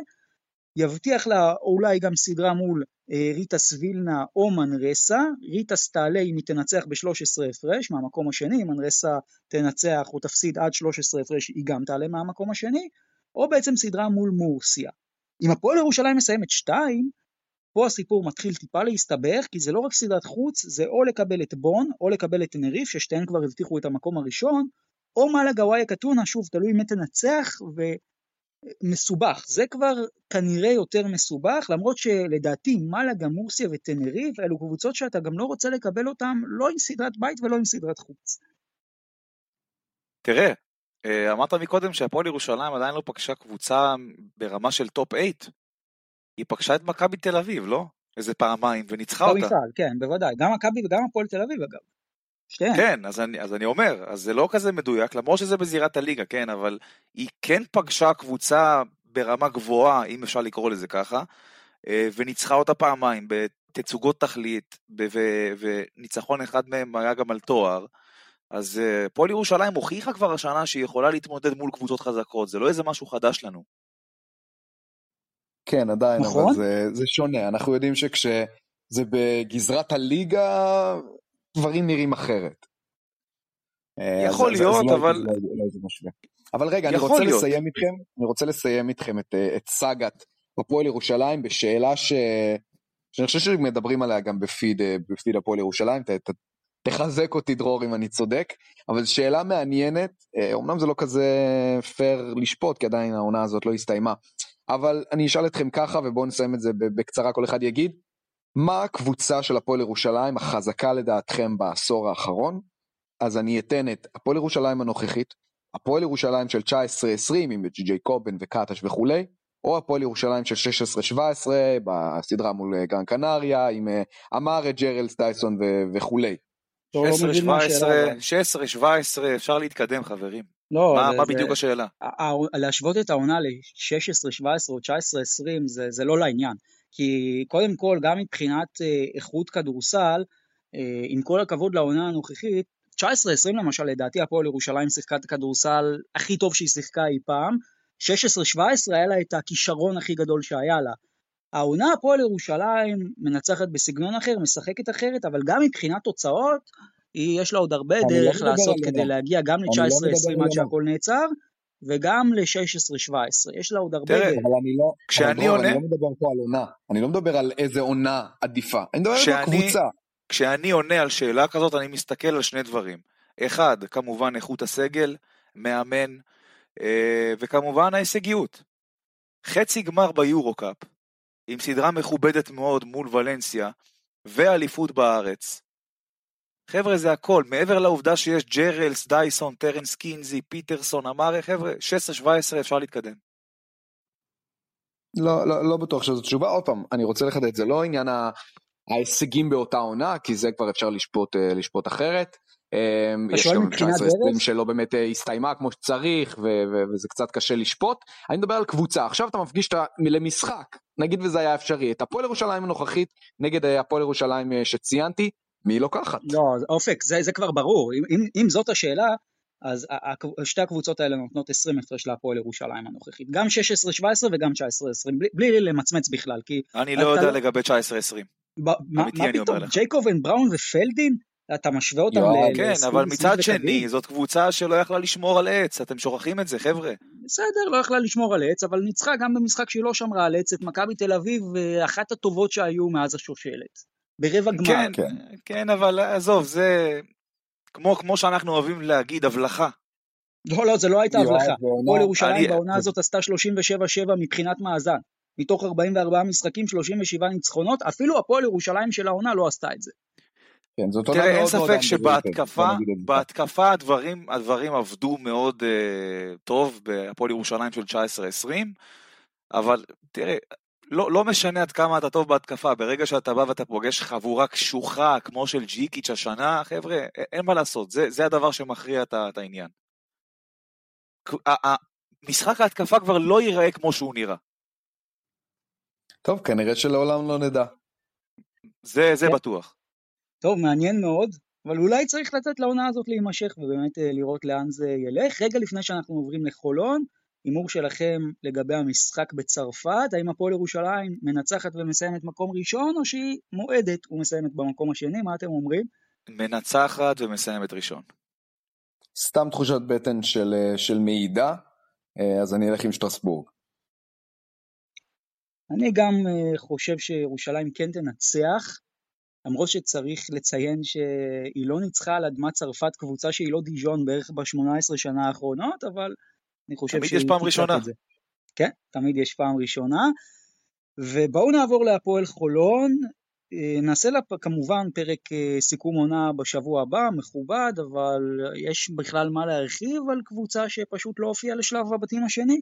Speaker 1: יבטיח לה אולי גם סדרה מול אה, ריטס וילנה או מנרסה, ריטס תעלה אם היא תנצח ב-13 הפרש מהמקום השני, אם מנרסה תנצח או תפסיד עד 13 הפרש היא גם תעלה מהמקום השני, או בעצם סדרה מול מורסיה. אם הפועל ירושלים מסיימת 2, פה הסיפור מתחיל טיפה להסתבך, כי זה לא רק סדרת חוץ, זה או לקבל את בון, או לקבל את תנריף, ששתיהן כבר הבטיחו את המקום הראשון, או מלאגה וואי קטונה, שוב, תלוי מי תנצח, ומסובך. זה כבר כנראה יותר מסובך, למרות שלדעתי מלאגה, מורסיה וטנריף, אלו קבוצות שאתה גם לא רוצה לקבל אותן, לא עם סדרת בית ולא עם סדרת חוץ.
Speaker 2: תראה, אה, אמרת מקודם שהפועל ירושלים עדיין לא פגשה קבוצה ברמה של טופ 8. היא פגשה את מכבי תל אביב, לא? איזה פעמיים, וניצחה אותה.
Speaker 1: במפעל, כן, בוודאי. גם מכבי וגם הפועל תל אביב, אגב.
Speaker 2: שתיהן. כן, אז אני, אז אני אומר, אז זה לא כזה מדויק, למרות שזה בזירת הליגה, כן, אבל היא כן פגשה קבוצה ברמה גבוהה, אם אפשר לקרוא לזה ככה, אה, וניצחה אותה פעמיים בתצוגות תכלית, וניצחון אחד מהם היה גם על תואר. אז אה, פועל ירושלים הוכיחה כבר השנה שהיא יכולה להתמודד מול קבוצות חזקות, זה לא איזה משהו חדש לנו.
Speaker 3: כן, עדיין, נכון? אבל זה, זה שונה. אנחנו יודעים שכשזה בגזרת הליגה, דברים נראים אחרת.
Speaker 2: אה, יכול אז, להיות, אז אבל... לא,
Speaker 3: לא, לא אבל רגע, אני רוצה להיות. לסיים איתכם, אני רוצה לסיים איתכם את, אה, את סאגת הפועל ירושלים בשאלה ש... שאני חושב שמדברים עליה גם בפיד, אה, בפיד הפועל ירושלים, ת, ת, תחזק אותי דרור אם אני צודק, אבל שאלה מעניינת, אמנם זה לא כזה פייר לשפוט, כי עדיין העונה הזאת לא הסתיימה, אבל אני אשאל אתכם ככה ובואו נסיים את זה בקצרה כל אחד יגיד מה הקבוצה של הפועל ירושלים החזקה לדעתכם בעשור האחרון אז אני אתן את הפועל ירושלים הנוכחית הפועל ירושלים של 19-20 עם ג'י קובן וקטש וכולי או הפועל ירושלים של 16-17 בסדרה מול אה, גרן קנריה עם אה, אמר ג'רלס דייסון וכולי.
Speaker 2: 16-17 אפשר להתקדם חברים. לא, מה, זה, מה בדיוק זה, השאלה?
Speaker 1: להשוות את העונה ל-16, 17 או 19, 20 זה, זה לא לעניין. כי קודם כל, גם מבחינת אה, איכות כדורסל, אה, עם כל הכבוד לעונה הנוכחית, 19-20 למשל, לדעתי הפועל ירושלים שיחקה את הכדורסל הכי טוב שהיא שיחקה אי פעם, 16-17 היה לה את הכישרון הכי גדול שהיה לה. העונה הפועל ירושלים מנצחת בסגנון אחר, משחקת אחרת, אבל גם מבחינת תוצאות, יש לה עוד הרבה לא דרך לא לעשות כדי להגיע גם ל-19-20 לא עד שהכל נעצר, וגם ל-16-17, יש לה עוד הרבה
Speaker 3: דרך. אבל אני לא, כשאני עונה... אני לא מדבר פה על עונה, אני לא מדבר על איזה עונה עדיפה, אני מדבר על קבוצה.
Speaker 2: כשאני עונה על שאלה כזאת, אני מסתכל על שני דברים. אחד, כמובן איכות הסגל, מאמן, אה, וכמובן ההישגיות. חצי גמר ביורו-קאפ, עם סדרה מכובדת מאוד מול ולנסיה, ואליפות בארץ, חבר'ה זה הכל, מעבר לעובדה שיש ג'רום דייסון, טרנס קינזי, פיטרסון, אמר, חבר'ה, 16-17 אפשר להתקדם.
Speaker 3: לא, לא, לא בטוח שזו תשובה, עוד פעם, אני רוצה לחדד, זה לא עניין ההישגים באותה עונה, כי זה כבר אפשר לשפוט, אה, לשפוט אחרת. אה, יש גם 19-20 שלא באמת אה, הסתיימה כמו שצריך וזה קצת קשה לשפוט. אני מדבר על קבוצה, עכשיו אתה מפגיש את למשחק, נגיד וזה היה אפשרי, את הפועל ירושלים הנוכחית נגד הפועל ירושלים שציינתי, מי לוקחת?
Speaker 1: לא, אופק, זה, זה כבר ברור. אם, אם, אם זאת השאלה, אז שתי הקבוצות האלה נותנות 20 הפרש להפועל ירושלים הנוכחית. גם 16-17 וגם 19-20, בלי, בלי למצמץ בכלל, כי...
Speaker 2: אני לא יודע לא... לגבי 19-20.
Speaker 1: מה, מה פתאום, ג'ייקובן, בראון ופלדין? אתה משווה אותם ל...
Speaker 2: כן, אבל מצד שני, זאת קבוצה שלא יכלה לשמור על עץ, אתם שוכחים את זה, חבר'ה.
Speaker 1: בסדר, לא יכלה לשמור על עץ, אבל ניצחה גם במשחק שהיא לא שמרה על עץ את מכבי תל אביב, אחת הטובות שהיו מאז השושלת. ברבע גמר.
Speaker 2: כן, כן, כן, אבל עזוב, זה כמו, כמו שאנחנו אוהבים להגיד, הבלחה.
Speaker 1: לא, לא, זה לא הייתה הבלחה. הפועל ירושלים בעונה הזאת עשתה 37-7 מבחינת מאזן. מתוך 44 משחקים, 37 ניצחונות, אפילו הפועל ירושלים של העונה לא עשתה את זה.
Speaker 3: כן, זאת עונה
Speaker 2: תראה, אין ספק שבהתקפה. בהתקפה הדברים, הדברים עבדו מאוד uh, טוב בהפועל ירושלים של 19-20, אבל תראה, לא, לא משנה עד כמה אתה טוב בהתקפה, ברגע שאתה בא ואתה פוגש חבורה קשוחה כמו של ג'יקיץ' השנה, חבר'ה, אין מה לעשות, זה, זה הדבר שמכריע את, את העניין. משחק ההתקפה כבר לא ייראה כמו שהוא נראה,
Speaker 3: טוב, כנראה שלעולם לא נדע.
Speaker 2: זה, זה
Speaker 1: כן.
Speaker 2: בטוח.
Speaker 1: טוב, מעניין מאוד, אבל אולי צריך לתת לעונה הזאת להימשך ובאמת אה, לראות לאן זה ילך. רגע לפני שאנחנו עוברים לחולון, הימור שלכם לגבי המשחק בצרפת, האם הפועל ירושלים מנצחת ומסיימת מקום ראשון, או שהיא מועדת ומסיימת במקום השני, מה אתם אומרים?
Speaker 2: מנצחת ומסיימת ראשון.
Speaker 3: סתם תחושת בטן של, אה, של מעידה, אה, אז אני אלך עם שטרסבורג.
Speaker 1: אני גם אה, חושב שירושלים כן תנצח, למרות שצריך לציין שהיא לא ניצחה על אדמת צרפת קבוצה שהיא לא דיז'ון בערך ב-18 שנה האחרונות, אבל אני חושב
Speaker 2: תמיד יש פעם ראשונה.
Speaker 1: כן, תמיד יש פעם ראשונה. ובואו נעבור להפועל חולון. אה, נעשה לה כמובן פרק אה, סיכום עונה בשבוע הבא, מכובד, אבל יש בכלל מה להרחיב על קבוצה שפשוט לא הופיעה לשלב הבתים השני?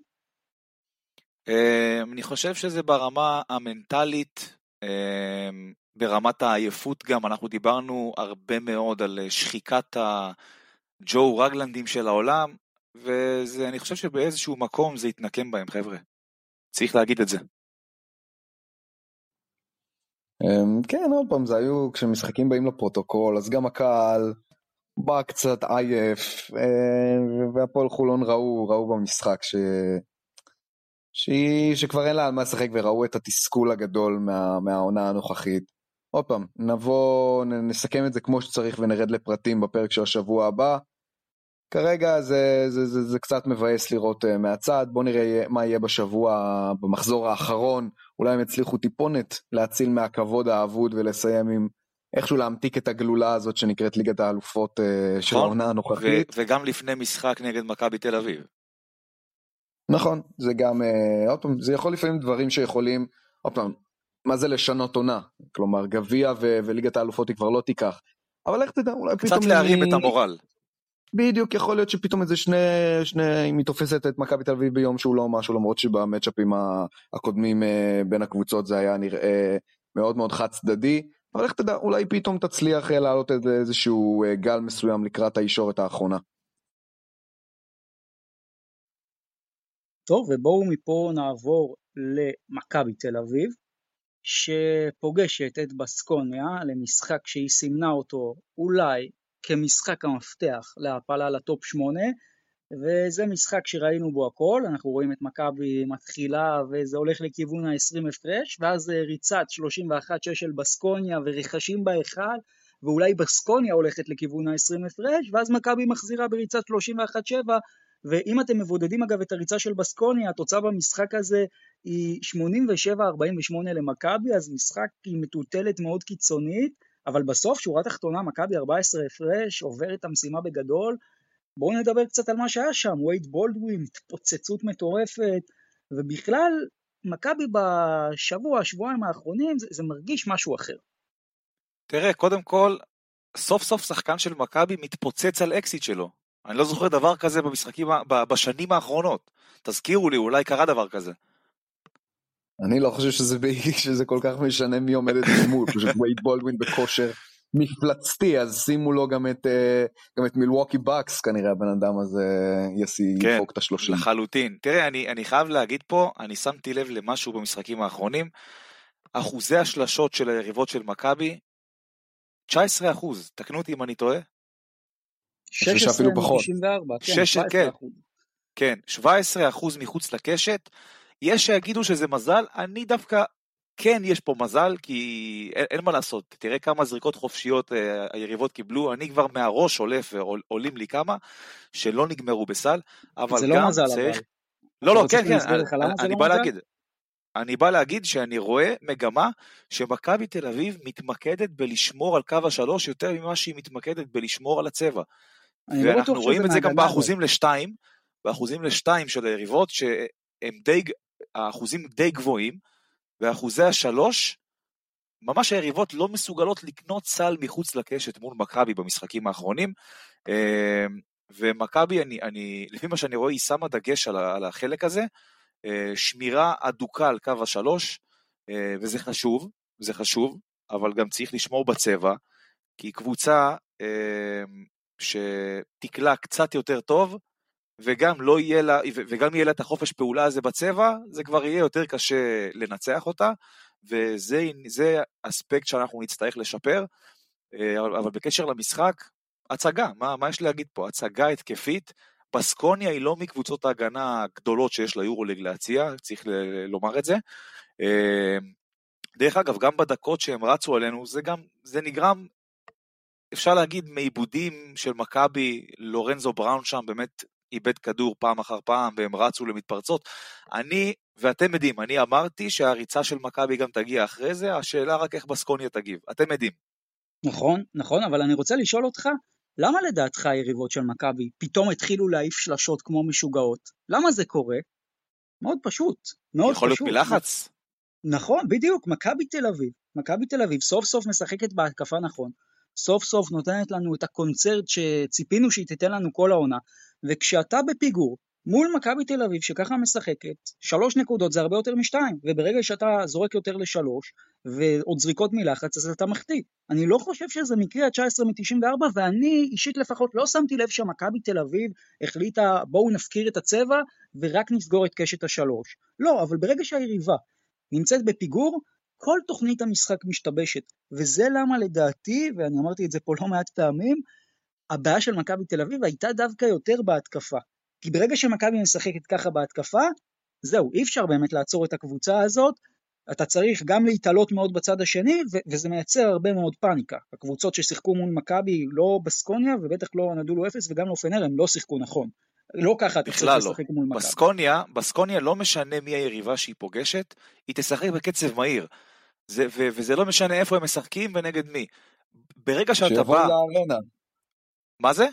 Speaker 2: אמ, אני חושב שזה ברמה המנטלית, אמ, ברמת העייפות גם, אנחנו דיברנו הרבה מאוד על אה, שחיקת הג'ו רגלנדים של העולם, ואני חושב שבאיזשהו מקום זה יתנקם בהם, חבר'ה. צריך להגיד את זה.
Speaker 3: אמ, כן, עוד פעם, זה היו, כשמשחקים באים לפרוטוקול, אז גם הקהל בא קצת עייף, אה, והפועל חולון ראו, ראו במשחק ש... שהיא, שכבר אין לה על מה לשחק וראו את התסכול הגדול מה, מהעונה הנוכחית. עוד פעם, נבוא, נסכם את זה כמו שצריך ונרד לפרטים בפרק של השבוע הבא. כרגע זה, זה, זה, זה קצת מבאס לראות uh, מהצד, בוא נראה מה יהיה בשבוע, במחזור האחרון, אולי הם יצליחו טיפונת להציל מהכבוד האבוד ולסיים עם איכשהו להמתיק את הגלולה הזאת שנקראת ליגת האלופות uh, של
Speaker 2: נכון,
Speaker 3: העונה
Speaker 2: ו-
Speaker 3: הנוכחית.
Speaker 2: וגם לפני משחק נגד מכבי תל אביב.
Speaker 3: נכון, זה גם, אה, עוד פעם, זה יכול לפעמים דברים שיכולים, עוד פעם, מה זה לשנות עונה? כלומר, גביע ו- וליגת האלופות היא כבר לא תיקח. אבל איך תדע, אולי
Speaker 2: קצת
Speaker 3: פתאום...
Speaker 2: להרים
Speaker 3: היא-
Speaker 2: את המורל.
Speaker 3: בדיוק, יכול להיות שפתאום איזה שני, שני, אם היא תופסת את מכבי תל אביב ביום שהוא לא משהו, למרות שבמצ'אפים הקודמים אה, בין הקבוצות זה היה נראה מאוד מאוד חד צדדי. אבל איך תדע, אולי פתאום תצליח אה, להעלות איזה- איזשהו אה, גל מסוים לקראת הישורת האחרונה.
Speaker 1: טוב, ובואו מפה נעבור למכבי תל אביב, שפוגשת את בסקוניה למשחק שהיא סימנה אותו אולי כמשחק המפתח להעפלה לטופ 8, וזה משחק שראינו בו הכל, אנחנו רואים את מכבי מתחילה וזה הולך לכיוון ה-20 הפרש, ואז אה, ריצת 31-6 של בסקוניה ורכשים בהיכל, ואולי בסקוניה הולכת לכיוון ה-20 הפרש, ואז מכבי מחזירה בריצת 31-7, ואם אתם מבודדים אגב את הריצה של בסקוניה, התוצאה במשחק הזה היא 87-48 למכבי, אז משחק עם מטוטלת מאוד קיצונית, אבל בסוף, שורה תחתונה, מכבי 14 הפרש, עובר את המשימה בגדול. בואו נדבר קצת על מה שהיה שם, וייד בולדווין, התפוצצות מטורפת, ובכלל, מכבי בשבוע, שבועיים האחרונים, זה, זה מרגיש משהו אחר.
Speaker 2: תראה, קודם כל, סוף סוף שחקן של מכבי מתפוצץ על אקסית שלו. אני לא זוכר דבר כזה במשחקים, בשנים האחרונות. תזכירו לי, אולי קרה דבר כזה.
Speaker 3: אני לא חושב שזה, ב- שזה כל כך משנה מי עומדת ממול, פשוט וייד בולדווין בכושר מפלצתי, אז שימו לו גם את, אה, גם את מילווקי בקס, כנראה הבן אדם הזה יסי
Speaker 2: כן,
Speaker 3: יפוק את השלושים.
Speaker 2: לחלוטין. תראה, אני, אני חייב להגיד פה, אני שמתי לב למשהו במשחקים האחרונים. אחוזי השלשות של היריבות של מכבי, 19 אחוז, תקנו אותי אם אני טועה.
Speaker 3: חושב שאפילו פחות.
Speaker 1: 94, כן,
Speaker 2: שש-
Speaker 1: 17
Speaker 2: כן.
Speaker 1: אחוז.
Speaker 2: כן, 17 אחוז מחוץ לקשת. יש שיגידו שזה מזל, אני דווקא, כן יש פה מזל, כי אין, אין מה לעשות. תראה כמה זריקות חופשיות אה, היריבות קיבלו, אני כבר מהראש עולף ועולים לי כמה, שלא נגמרו בסל, אבל
Speaker 1: זה
Speaker 2: גם
Speaker 1: לא מזל
Speaker 2: צריך...
Speaker 1: אבל.
Speaker 2: לא, לא, כן, כן, אני, אני
Speaker 1: לא
Speaker 2: בא
Speaker 1: מזל?
Speaker 2: להגיד, אני בא להגיד שאני רואה מגמה שמכבי תל אביב מתמקדת בלשמור על קו השלוש יותר ממה שהיא מתמקדת בלשמור על הצבע.
Speaker 1: לא
Speaker 2: ואנחנו רואים את זה גם באחוזים לשתיים, באחוזים לשתיים של היריבות, שהם די, האחוזים די גבוהים, ואחוזי השלוש, ממש היריבות לא מסוגלות לקנות סל מחוץ לקשת מול מכבי במשחקים האחרונים. אמ, ומכבי, אני, אני, לפי מה שאני רואה, היא שמה דגש על, על החלק הזה, אה, שמירה אדוקה על קו השלוש, אה, וזה חשוב, זה חשוב, אבל גם צריך לשמור בצבע, כי קבוצה אמ, שתקלע קצת יותר טוב, וגם לא יהיה לה, וגם יהיה לה את החופש פעולה הזה בצבע, זה כבר יהיה יותר קשה לנצח אותה, וזה אספקט שאנחנו נצטרך לשפר. אה, אבל בקשר למשחק, הצגה, מה, מה יש להגיד פה? הצגה התקפית. בסקוניה היא לא מקבוצות ההגנה הגדולות שיש ליורוליג להציע, צריך לומר את זה. אה, דרך אגב, גם בדקות שהם רצו עלינו, זה גם, זה נגרם, אפשר להגיד, מעיבודים של מכבי, לורנזו בראון שם באמת איבד כדור פעם אחר פעם והם רצו למתפרצות. אני, ואתם יודעים, אני אמרתי שהריצה של מכבי גם תגיע אחרי זה, השאלה רק איך בסקוניה תגיב. אתם יודעים.
Speaker 1: נכון, נכון, אבל אני רוצה לשאול אותך, למה לדעתך היריבות של מכבי פתאום התחילו להעיף שלשות כמו משוגעות? למה זה קורה? מאוד פשוט, מאוד
Speaker 2: יכול
Speaker 1: פשוט.
Speaker 2: יכול להיות מלחץ?
Speaker 1: נכון, בדיוק, מכבי תל אביב. מכבי תל אביב סוף סוף משחקת בהתקפה נכון, סוף סוף נותנת לנו את הקונצרט שציפינו שהיא תיתן לנו כל העונה, וכשאתה בפיגור מול מכבי תל אביב שככה משחקת, שלוש נקודות זה הרבה יותר משתיים, וברגע שאתה זורק יותר לשלוש, ועוד זריקות מלחץ, אז אתה מחטיא. אני לא חושב שזה מקרה ה-19 מ-94, ואני אישית לפחות לא שמתי לב שמכבי תל אביב החליטה בואו נפקיר את הצבע ורק נסגור את קשת השלוש. לא, אבל ברגע שהיריבה נמצאת בפיגור, כל תוכנית המשחק משתבשת, וזה למה לדעתי, ואני אמרתי את זה פה לא מעט פעמים, הבעיה של מכבי תל אביב הייתה דווקא יותר בהתקפה. כי ברגע שמכבי משחקת ככה בהתקפה, זהו, אי אפשר באמת לעצור את הקבוצה הזאת, אתה צריך גם להתעלות מאוד בצד השני, ו- וזה מייצר הרבה מאוד פאניקה. הקבוצות ששיחקו מול מכבי, לא בסקוניה, ובטח לא נדולו אפס, וגם לא פנר, הם לא שיחקו נכון. לא ככה אתה צריך
Speaker 2: לא.
Speaker 1: לשחק מול מכבי.
Speaker 2: בסקוניה, בסקוניה לא משנה מי היריבה שהיא פוגשת, היא תשחק בקצב מהיר. זה, ו- וזה לא משנה איפה הם משחקים ונגד מי. ברגע שאתה
Speaker 3: שיבואו
Speaker 2: בא...
Speaker 3: לארנה.
Speaker 2: מה זה?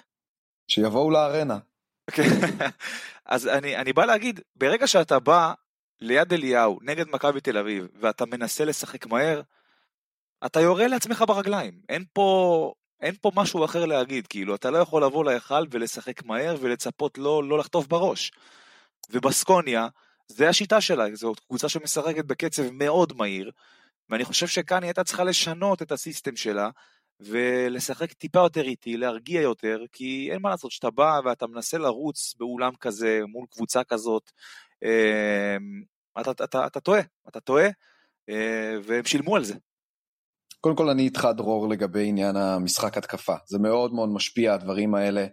Speaker 3: שיבואו לארנה.
Speaker 2: כן. אז אני, אני בא להגיד, ברגע שאתה בא ליד אליהו נגד מכבי תל אביב ואתה מנסה לשחק מהר, אתה יורה לעצמך ברגליים. אין פה, אין פה משהו אחר להגיד, כאילו, אתה לא יכול לבוא להיכל ולשחק מהר ולצפות לא, לא לחטוף בראש. ובסקוניה, זה השיטה שלה, זו קבוצה שמשחקת בקצב מאוד מהיר, ואני חושב שכאן היא הייתה צריכה לשנות את הסיסטם שלה, ולשחק טיפה יותר איטי, להרגיע יותר, כי אין מה לעשות, שאתה בא ואתה מנסה לרוץ באולם כזה, מול קבוצה כזאת, אמ, אתה, אתה, אתה, אתה טועה, אתה טועה, אה, והם שילמו על זה.
Speaker 3: קודם כל אני איתך דרור לגבי עניין המשחק התקפה, זה מאוד מאוד משפיע הדברים האלה.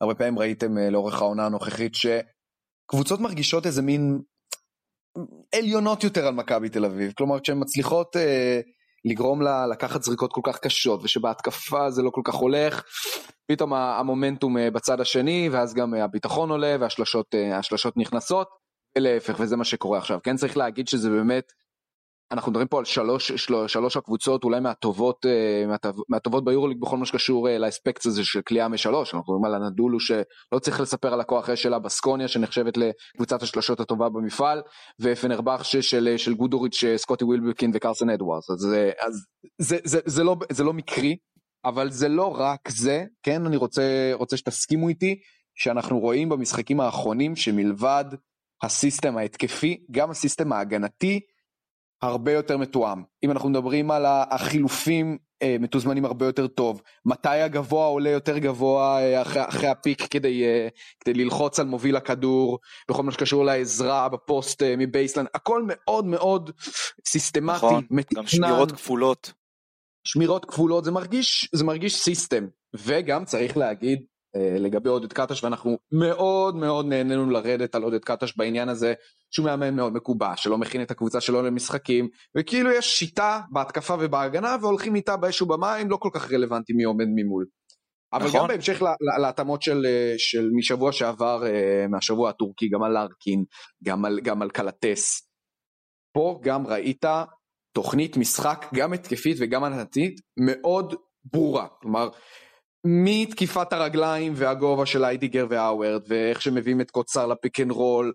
Speaker 3: הרבה פעמים ראיתם אה, לאורך העונה הנוכחית שקבוצות מרגישות איזה מין עליונות יותר על מכבי תל אביב, כלומר כשהן מצליחות אה, לגרום לה לקחת זריקות כל כך קשות ושבהתקפה זה לא כל כך הולך, פתאום המומנטום אה, בצד השני ואז גם אה, הביטחון עולה והשלשות נכנסות ולהפך וזה מה שקורה עכשיו, כן צריך להגיד שזה באמת אנחנו מדברים פה על שלוש, של, שלוש הקבוצות אולי מהטובות, אה, מהטובות ביורוליג בכל מה שקשור אה, לאספקט הזה של כליאה משלוש, אנחנו מדברים על הנדולו שלא צריך לספר על הכוח האש שלה בסקוניה שנחשבת לקבוצת השלשות הטובה במפעל, ופנרבכש של, של גודוריץ', סקוטי ווילבקין וקרסון אדוארס, אז, אז זה, זה, זה, לא, זה לא מקרי, אבל זה לא רק זה, כן אני רוצה, רוצה שתסכימו איתי, שאנחנו רואים במשחקים האחרונים שמלבד הסיסטם ההתקפי, גם הסיסטם ההגנתי, הרבה יותר מתואם. אם אנחנו מדברים על החילופים אה, מתוזמנים הרבה יותר טוב, מתי הגבוה עולה יותר גבוה אה, אחרי, אחרי הפיק כדי, אה, כדי ללחוץ על מוביל הכדור, בכל מה שקשור לעזרה בפוסט אה, מ baseline, הכל מאוד מאוד סיסטמטי,
Speaker 2: נכון, מתוכנן. גם שמירות כפולות.
Speaker 3: שמירות כפולות, זה מרגיש, זה מרגיש system, וגם צריך להגיד לגבי עודד קטש ואנחנו מאוד מאוד נהנינו לרדת על עודד קטש בעניין הזה שהוא מאמן מאוד מקובע שלא מכין את הקבוצה שלו למשחקים וכאילו יש שיטה בהתקפה ובהגנה והולכים איתה באש ובמים לא כל כך רלוונטי מי עומד ממול. אבל נכון. גם בהמשך להתאמות של, אה, של משבוע שעבר אה, מהשבוע הטורקי גם על ארקין גם על, גם על קלאתס. פה גם ראית תוכנית משחק גם התקפית וגם הגנתית מאוד ברורה כלומר מתקיפת הרגליים והגובה של היידיגר והאוורד ואיך שמביאים את קוצר ל pick and roll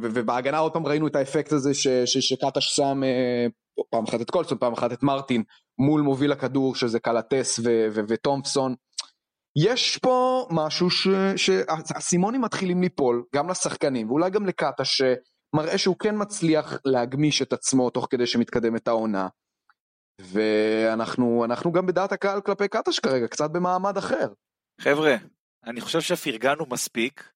Speaker 3: ובהגנה עוד פעם ראינו את האפקט הזה ש- ש- שקטש שם אה, פעם אחת את קולסון פעם אחת את מרטין מול מוביל הכדור שזה קלטס וטומפסון. יש פה משהו שהאסימונים מתחילים ליפול גם לשחקנים ואולי גם לקטש שמראה שהוא כן מצליח להגמיש את עצמו תוך כדי שמתקדמת העונה. ואנחנו גם בדעת הקהל כלפי קטש כרגע, קצת במעמד אחר.
Speaker 2: חבר'ה, אני חושב שפרגנו מספיק.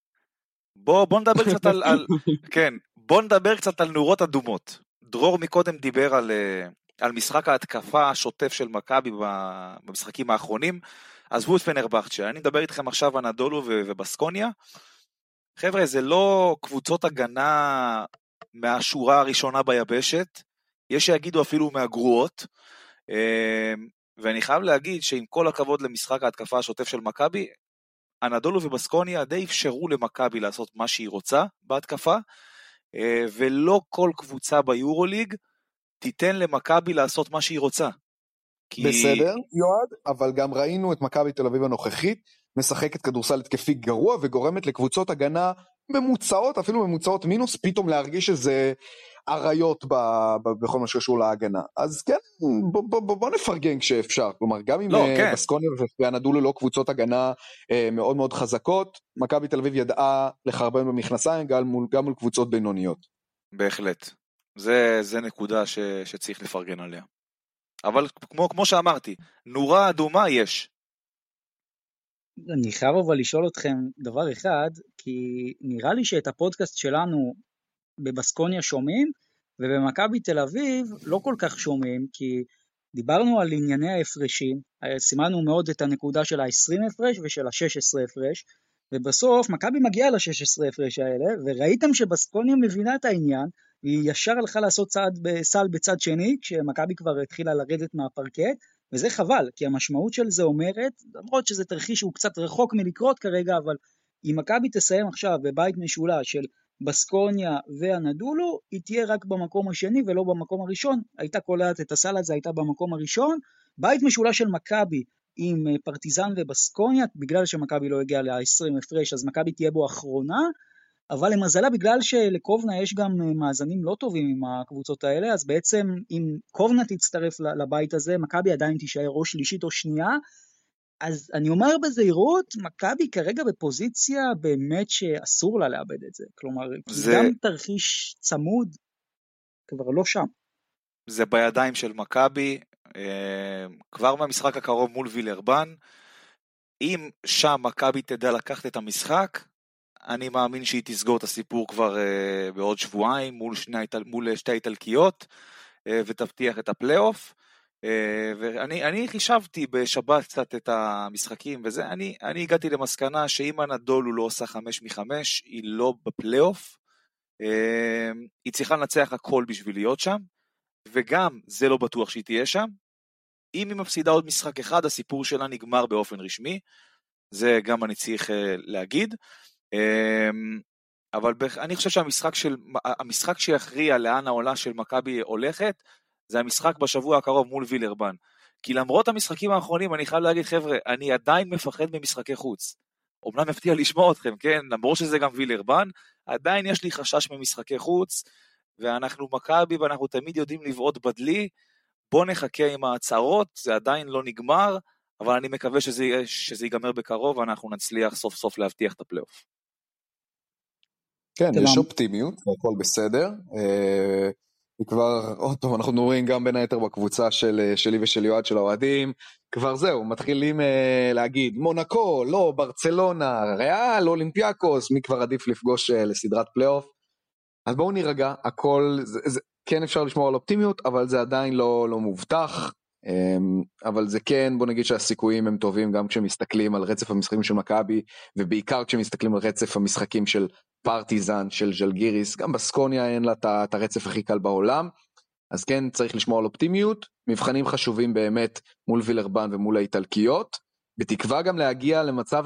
Speaker 2: בוא, בוא נדבר קצת על, על... כן, בוא נדבר קצת על נורות אדומות. דרור מקודם דיבר על, אה, על משחק ההתקפה השוטף של מכבי במשחקים האחרונים. עזבו את פנרבכצ'ה, אני מדבר איתכם עכשיו על נדולו ובסקוניה. חבר'ה, זה לא קבוצות הגנה מהשורה הראשונה ביבשת, יש שיגידו אפילו מהגרועות. אמ, ואני חייב להגיד שעם כל הכבוד למשחק ההתקפה השוטף של מכבי, אנדולו ובסקוניה די אפשרו למכבי לעשות מה שהיא רוצה בהתקפה, אה, ולא כל קבוצה ביורוליג תיתן למכבי לעשות מה שהיא רוצה.
Speaker 3: כי... בסדר, יועד, אבל גם ראינו את מכבי תל אביב הנוכחית משחקת כדורסל התקפי גרוע וגורמת לקבוצות הגנה ממוצעות, אפילו ממוצעות מינוס, פתאום להרגיש איזה אריות בכל מה שקשור להגנה. אז כן, בוא, בוא, בוא, בוא נפרגן כשאפשר. כלומר, גם אם לא, אה, כן. בסקוניה ואנדולו לא קבוצות הגנה אה, מאוד מאוד חזקות, מכבי תל אביב ידעה לחרבן במכנסיים גם מול, גם מול קבוצות בינוניות.
Speaker 2: בהחלט. זה, זה נקודה ש, שצריך לפרגן עליה. אבל כמו, כמו שאמרתי, נורה אדומה יש.
Speaker 1: אני חייב אבל לשאול אתכם דבר אחד, כי נראה לי שאת הפודקאסט שלנו בבסקוניה שומעים, ובמכבי תל אביב לא כל כך שומעים, כי דיברנו על ענייני ההפרשים, סימנו מאוד את הנקודה של ה-20 הפרש ושל ה-16 הפרש, ובסוף מכבי מגיעה ל-16 הפרש האלה, וראיתם שבסקוניה מבינה את העניין, היא ישר הלכה לעשות צעד בסל בצד שני, כשמכבי כבר התחילה לרדת מהפרקט, וזה חבל, כי המשמעות של זה אומרת, למרות שזה תרחיש שהוא קצת רחוק מלקרות כרגע, אבל אם מכבי תסיים עכשיו בבית משולש של בסקוניה והנדולו, היא תהיה רק במקום השני ולא במקום הראשון. הייתה קולעת את הסל הזה, הייתה במקום הראשון. בית משולש של מכבי עם אה, פרטיזן ובסקוניה, בגלל שמכבי לא הגיעה ל-20 הפרש, אז מכבי תהיה בו אחרונה. אבל למזלה, בגלל שלקובנה יש גם אה, מאזנים לא טובים עם הקבוצות האלה, אז בעצם אם קובנה תצטרף לבית הזה, מכבי עדיין תישאר או שלישית או שנייה, אז אני אומר בזהירות, מכבי כרגע בפוזיציה באמת שאסור לה לאבד את זה. כלומר, זה... גם תרחיש צמוד כבר לא שם.
Speaker 2: זה בידיים של מכבי, אה, כבר מהמשחק הקרוב מול וילרבן. אם שם מכבי תדע לקחת את המשחק, אני מאמין שהיא תסגור את הסיפור כבר uh, בעוד שבועיים מול, שני, מול שתי האיטלקיות uh, ותבטיח את הפלייאוף. Uh, ואני חישבתי בשבת קצת את המשחקים וזה, אני, אני הגעתי למסקנה שאם אנדולו לא עושה חמש מחמש, היא לא בפלייאוף. Uh, היא צריכה לנצח הכל בשביל להיות שם, וגם זה לא בטוח שהיא תהיה שם. אם היא מפסידה עוד משחק אחד, הסיפור שלה נגמר באופן רשמי. זה גם אני צריך uh, להגיד. אבל אני חושב שהמשחק של, המשחק שיכריע לאן העולה של מכבי הולכת, זה המשחק בשבוע הקרוב מול וילרבן. כי למרות המשחקים האחרונים, אני חייב להגיד, חבר'ה, אני עדיין מפחד ממשחקי חוץ. אומנם מפתיע לשמוע אתכם, כן? למרות שזה גם וילרבן, עדיין יש לי חשש ממשחקי חוץ, ואנחנו מכבי ואנחנו תמיד יודעים לבעוט בדלי. בואו נחכה עם ההצהרות, זה עדיין לא נגמר, אבל אני מקווה שזה, שזה ייגמר בקרוב ואנחנו נצליח סוף סוף להבטיח את הפלייאוף.
Speaker 3: כן, יש אופטימיות, הכל בסדר. אה, וכבר, עוד פעם, אנחנו רואים גם בין היתר בקבוצה של, אה, שלי ושל יועד של האוהדים, כבר זהו, מתחילים אה, להגיד, מונקו, לא, ברצלונה, ריאל, אולימפיאקוס, מי כבר עדיף לפגוש אה, לסדרת פלייאוף. אז בואו נירגע, הכל, זה, זה, כן אפשר לשמור על אופטימיות, אבל זה עדיין לא, לא מובטח. אמ, אבל זה כן בוא נגיד שהסיכויים הם טובים גם כשמסתכלים על רצף המשחקים של מכבי ובעיקר כשמסתכלים על רצף המשחקים של פרטיזן של ז'לגיריס גם בסקוניה אין לה את הרצף הכי קל בעולם אז כן צריך לשמור על אופטימיות מבחנים חשובים באמת מול וילרבן ומול האיטלקיות בתקווה גם להגיע למצב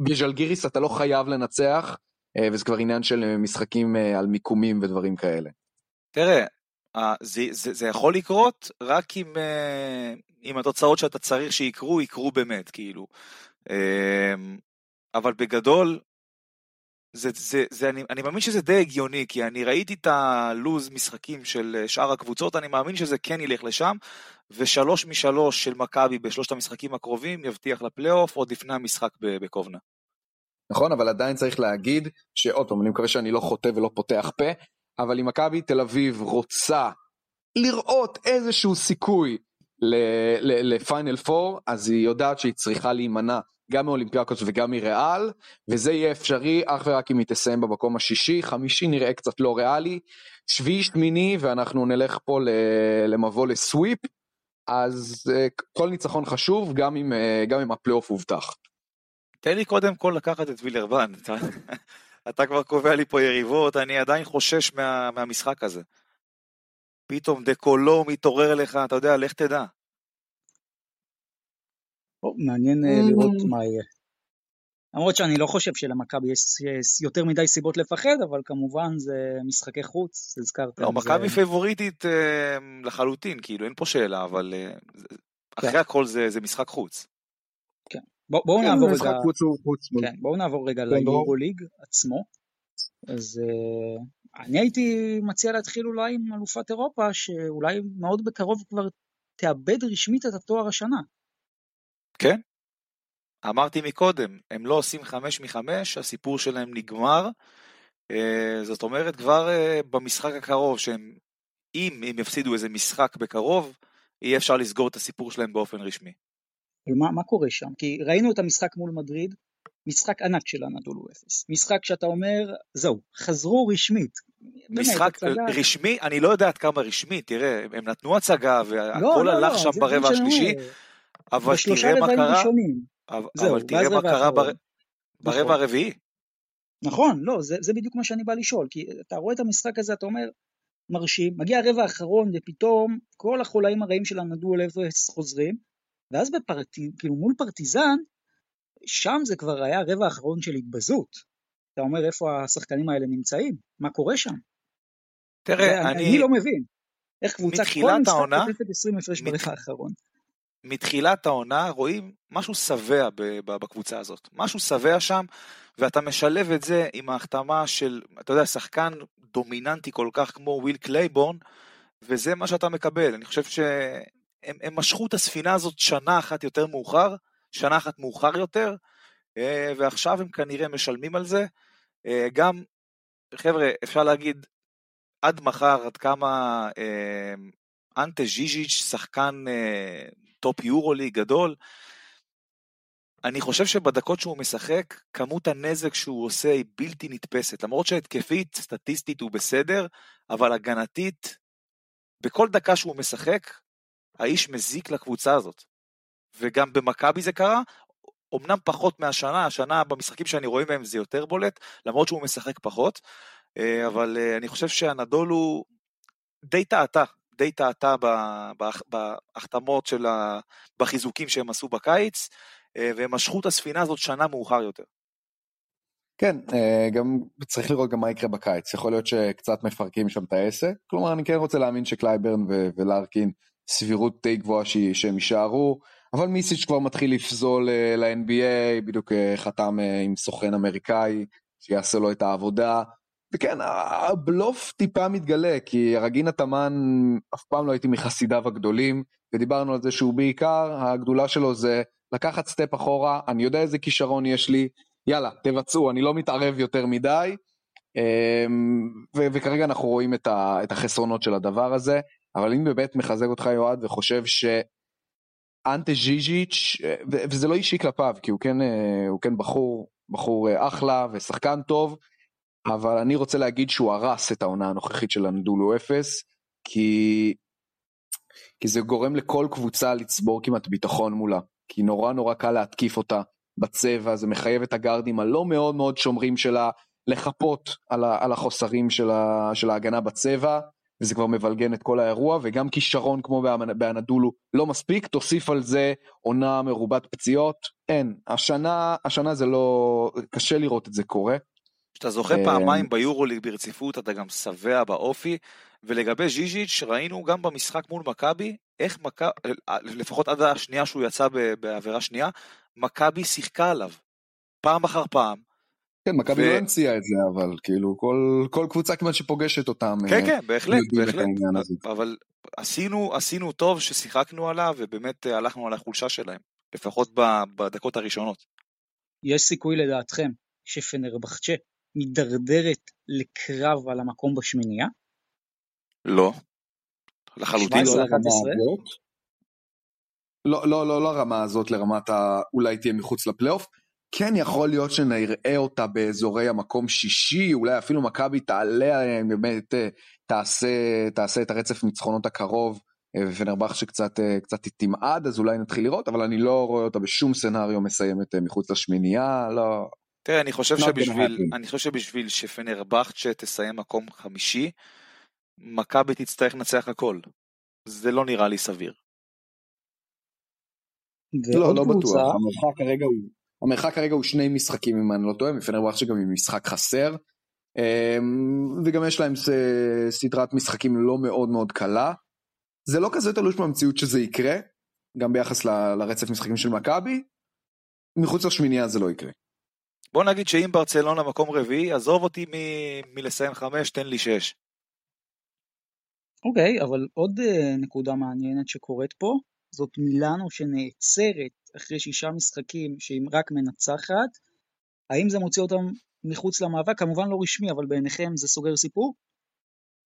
Speaker 3: שבז'לגיריס אתה לא חייב לנצח אה, וזה כבר עניין של משחקים אה, על מיקומים ודברים כאלה.
Speaker 2: תראה זה, זה, זה יכול לקרות רק אם, אם התוצאות שאתה צריך שיקרו, יקרו באמת, כאילו. אבל בגדול, זה, זה, זה, אני, אני מאמין שזה די הגיוני, כי אני ראיתי את הלוז משחקים של שאר הקבוצות, אני מאמין שזה כן ילך לשם, ושלוש משלוש של מכבי בשלושת המשחקים הקרובים יבטיח לפלייאוף עוד לפני המשחק בקובנה.
Speaker 3: נכון, אבל עדיין צריך להגיד, שעוד פעם, אני מקווה שאני לא חוטא ולא פותח פה, אבל אם מכבי תל אביב רוצה לראות איזשהו סיכוי לפיינל פור, אז היא יודעת שהיא צריכה להימנע גם מאולימפיאקוס וגם מריאל, וזה יהיה אפשרי אך ורק אם היא תסיים במקום השישי, חמישי נראה קצת לא ריאלי, שביעי שמיני ואנחנו נלך פה למבוא ל sweep, אז אה, כל ניצחון חשוב גם אם, אה, גם אם הפלייאוף הובטח.
Speaker 2: תן לי קודם כל לקחת את וילרבן, אתה, כבר קובע לי פה יריבות, אני עדיין חושש מה, מהמשחק הזה. פתאום דקולו מתעורר לך, אתה יודע, לך תדע.
Speaker 1: מעניין אה, לראות מה יהיה. למרות שאני לא חושב שלמכבי יש יותר מדי סיבות לפחד, אבל כמובן זה משחקי חוץ, הזכרתם.
Speaker 2: לא, מכבי זה... פייבוריטית אה, לחלוטין, כאילו, אין פה שאלה, אבל אה, כן. אחרי הכל זה, זה משחק חוץ.
Speaker 1: בואו בוא כן, נעבור רגע... חוץ הוא חוץ. כן, בואו נעבור רגע כן, ליורוליג עצמו. אז uh, אני הייתי מציע להתחיל אולי עם אלופת אירופה, שאולי מאוד בקרוב כבר תאבד רשמית את התואר השנה.
Speaker 2: כן. אמרתי מקודם, הם לא עושים חמש מחמש, הסיפור שלהם נגמר. אה, זאת אומרת, כבר אה, במשחק הקרוב, שהם, אם הם יפסידו איזה משחק בקרוב, יהיה אפשר לסגור את הסיפור שלהם באופן רשמי.
Speaker 1: מה, מה קורה שם? כי ראינו את המשחק מול מדריד, משחק ענק של הנדולו אפס. משחק שאתה אומר, זהו, חזרו רשמית.
Speaker 2: משחק באמת. רשמי, אני לא יודע עד כמה רשמי, תראה, הם נתנו הצגה והכל לא, לא, הלך לא, שם ברבע השלישי. אבל תראה מה קרה, אבל, אבל תראה מה קרה בר... ברבע נכון. הרביעי.
Speaker 1: נכון, לא, זה, זה בדיוק מה שאני בא לשאול, כי אתה רואה את המשחק הזה, אתה אומר, מרשים, מגיע הרבע האחרון ופתאום כל החולאים הרעים של הנדו אל אפס חוזרים, ואז בפרטי, כאילו מול פרטיזן, שם זה כבר היה הרבע האחרון של התבזות. אתה אומר איפה השחקנים האלה נמצאים, מה קורה שם.
Speaker 2: תראה, אני...
Speaker 1: אני לא מבין. איך קבוצה כל משחק חוטפת 20 הפרש ברבע האחרון.
Speaker 2: מתחילת העונה רואים משהו שבע בקבוצה הזאת, משהו שבע שם, ואתה משלב את זה עם ההחתמה של, אתה יודע, שחקן דומיננטי כל כך כמו וויל קלייבורן, וזה מה שאתה מקבל. אני חושב שהם משכו את הספינה הזאת שנה אחת יותר מאוחר, שנה אחת מאוחר יותר, אה, ועכשיו הם כנראה משלמים על זה. אה, גם, חבר'ה, אפשר להגיד עד מחר עד כמה אה, אנטה ז'יז'יץ', שחקן טופ יורוליג גדול. אני חושב שבדקות שהוא משחק, כמות הנזק שהוא עושה היא בלתי נתפסת. למרות שהתקפית, סטטיסטית הוא בסדר, אבל הגנתית, בכל דקה שהוא משחק, האיש מזיק לקבוצה הזאת. וגם במכבי זה קרה, אמנם פחות מהשנה, השנה במשחקים שאני רואה מהם זה יותר בולט, למרות שהוא משחק פחות, אה, אבל אה, אני חושב שהנדול הוא די טעתה די טעתה בהחתמות של ה... בחיזוקים שהם עשו בקיץ, אה, והם משכו את הספינה הזאת שנה מאוחר יותר.
Speaker 3: כן, גם צריך לראות גם מה יקרה בקיץ, יכול להיות שקצת מפרקים שם את העסק, כלומר אני כן רוצה להאמין שקלייברן ולארקין סבירות די גבוהה שהם יישארו, אבל מיסיץ' כבר מתחיל לפזול אה, ל-NBA, בדיוק חתם עם סוכן אמריקאי שיעשה לו את העבודה, וכן, הבלוף טיפה מתגלה, כי ארגין אטאמן, אף פעם לא הייתי מחסידיו הגדולים, ודיברנו על זה שהוא בעיקר, הגדולה שלו זה לקחת סטפ אחורה, אני יודע איזה כישרון יש לי, יאללה, תבצעו, אני לא מתערב יותר מדי, אמ, ו- וכרגע אנחנו רואים את, ה- את החסרונות של הדבר הזה, אבל אני באמת מחזק אותך יועד וחושב שאנטה ז'יז'יץ', וזה לא אישי כלפיו, כי הוא כן, אה, הוא כן בחור, בחור אה, אחלה ושחקן טוב, אבל אני רוצה להגיד שהוא הרס את העונה הנוכחית של הנדולו אפס, כי, כי זה גורם לכל קבוצה לצבור כמעט ביטחון מולה, כי נורא נורא קל להתקיף אותה בצבע, זה מחייב את הגארדים הלא מאוד מאוד שומרים שלה לחפות על, ה, על החוסרים של, ה, של ההגנה בצבע, וזה כבר מבלגן את כל האירוע, וגם כישרון כמו באנדולו לא מספיק, תוסיף על זה עונה מרובת פציעות, אין, השנה, השנה זה לא, קשה לראות את זה קורה.
Speaker 2: כשאתה זוכה
Speaker 3: אה,
Speaker 2: פעמיים ביורוליג ברציפות, אתה גם שבע באופי, ולגבי ז'יז'יץ', ראינו גם במשחק מול מכבי, איך מכבי, לפחות עד השנייה שהוא יצא בעבירה שנייה, מכבי שיחקה עליו. פעם אחר פעם.
Speaker 3: כן, מכבי
Speaker 2: ו-
Speaker 3: לא המציאה את זה, אבל כאילו כל, כל קבוצה כמעט שפוגשת אותם.
Speaker 2: כן,
Speaker 3: אה,
Speaker 2: כן, בהחלט, בהחלט. אבל עשינו, עשינו טוב ששיחקנו עליו, ובאמת אה, הלכנו על החולשה שלהם. לפחות ב- בדקות הראשונות.
Speaker 1: יש סיכוי לדעתכם שפנרבחצ'ה מידרדרת לקרב על המקום בשמינייה?
Speaker 2: לא. לחלוטין.
Speaker 1: 17,
Speaker 3: לא
Speaker 1: 11?
Speaker 3: לרמה הזאת. לא, לא, לא לרמה הזאת, לרמת ה... אולי תהיה מחוץ לפלייאוף. כן יכול להיות שנראה אותה באזורי המקום שישי, אולי אפילו מכבי תעלה עליהם, באמת אה, תעשה, תעשה את הרצף ניצחונות הקרוב, אה, ופנרבח שקצת אה, קצת תמעד, אז אולי נתחיל לראות, אבל אני לא רואה אותה בשום סצנריו מסיימת מחוץ לשמינייה, לא...
Speaker 2: תראה, אני חושב שבשביל. אני חושב שבשביל שפנרבכצ'ה תסיים מקום חמישי, מכבי תצטרך לנצח הכל. זה לא נראה לי סביר.
Speaker 3: לא, לא בטוח, המרחק כרגע הוא, המרחק כרגע הוא שני משחקים אם אני לא טועה, מפנרבח שגם עם משחק חסר, אמ, וגם יש להם סדרת משחקים לא מאוד מאוד קלה. זה לא כזה תלוש במציאות שזה יקרה, גם ביחס ל- לרצף משחקים של מכבי, מחוץ לשמינייה זה לא יקרה.
Speaker 2: בוא נגיד שאם ברצלונה מקום רביעי, עזוב אותי מ- מלסיים חמש, תן לי שש.
Speaker 1: אוקיי, אבל עוד אה, נקודה מעניינת שקורית פה, זאת מילאנו שנעצרת אחרי שישה משחקים שהיא רק מנצחת. האם זה מוציא אותם מחוץ למאבק? כמובן לא רשמי, אבל בעיניכם זה סוגר סיפור?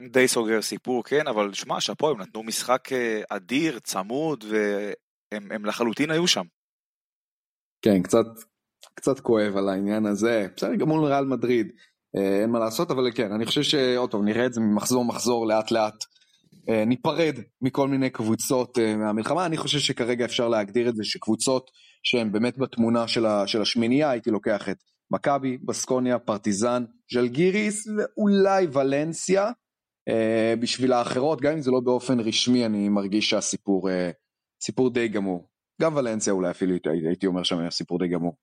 Speaker 2: די סוגר סיפור, כן, אבל שמע, שאפו, הם נתנו משחק אה, אדיר, צמוד, והם הם לחלוטין היו שם.
Speaker 3: כן, קצת, קצת כואב על העניין הזה, בסדר, גם מול ריאל מדריד, אה, אין מה לעשות, אבל כן, אני חושב שעוד פעם, נראה את זה ממחזור מחזור לאט לאט. אה, ניפרד מכל מיני קבוצות אה, מהמלחמה, אני חושב שכרגע אפשר להגדיר את זה שקבוצות שהן באמת בתמונה של, ה, של השמינייה, הייתי לוקח את מכבי, בסקוניה, פרטיזן, ז'לגיריס ואולי ולנסיה. אה, בשביל האחרות, גם אם זה לא באופן רשמי, אני מרגיש שהסיפור סיפור די גמור. גם ולנסיה אולי אפילו הייתי, אומר שם סיפור די גמור.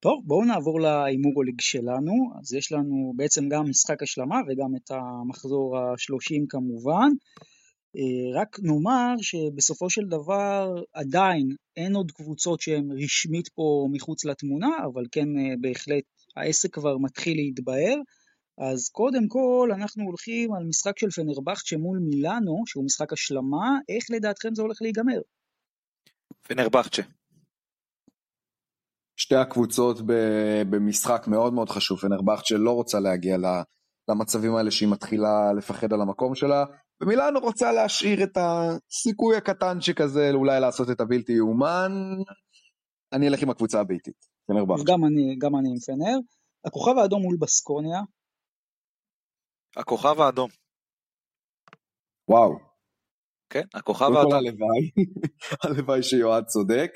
Speaker 1: טוב, בואו נעבור להימורוליג שלנו. אז יש לנו בעצם גם משחק השלמה וגם את המחזור ה-30 כמובן. אה, רק נאמר שבסופו של דבר עדיין אין עוד קבוצות שהן רשמית פה מחוץ לתמונה, אבל כן אה, בהחלט העסק כבר מתחיל להתבהר. אז קודם כל אנחנו הולכים על משחק של פנרבכצ'ה מול מילאנו, שהוא משחק השלמה, איך לדעתכם זה הולך להיגמר?
Speaker 2: פנרבכצ'ה.
Speaker 3: שתי הקבוצות במשחק מאוד מאוד חשוב, פנרבכצ'ה לא רוצה להגיע למצבים האלה שהיא מתחילה לפחד על המקום שלה, ומילאנו רוצה להשאיר את הסיכוי הקטנצ'יק הזה אולי לעשות את הבלתי יאומן. אני אלך עם הקבוצה הביתית, פנרבכצ'ה.
Speaker 1: גם אני, גם אני עם פנר. הכוכב האדום מול בסקוניה,
Speaker 2: הכוכב האדום.
Speaker 3: וואו,
Speaker 2: כן, הכוכב האדום.
Speaker 3: הלוואי, הלוואי שיועד צודק.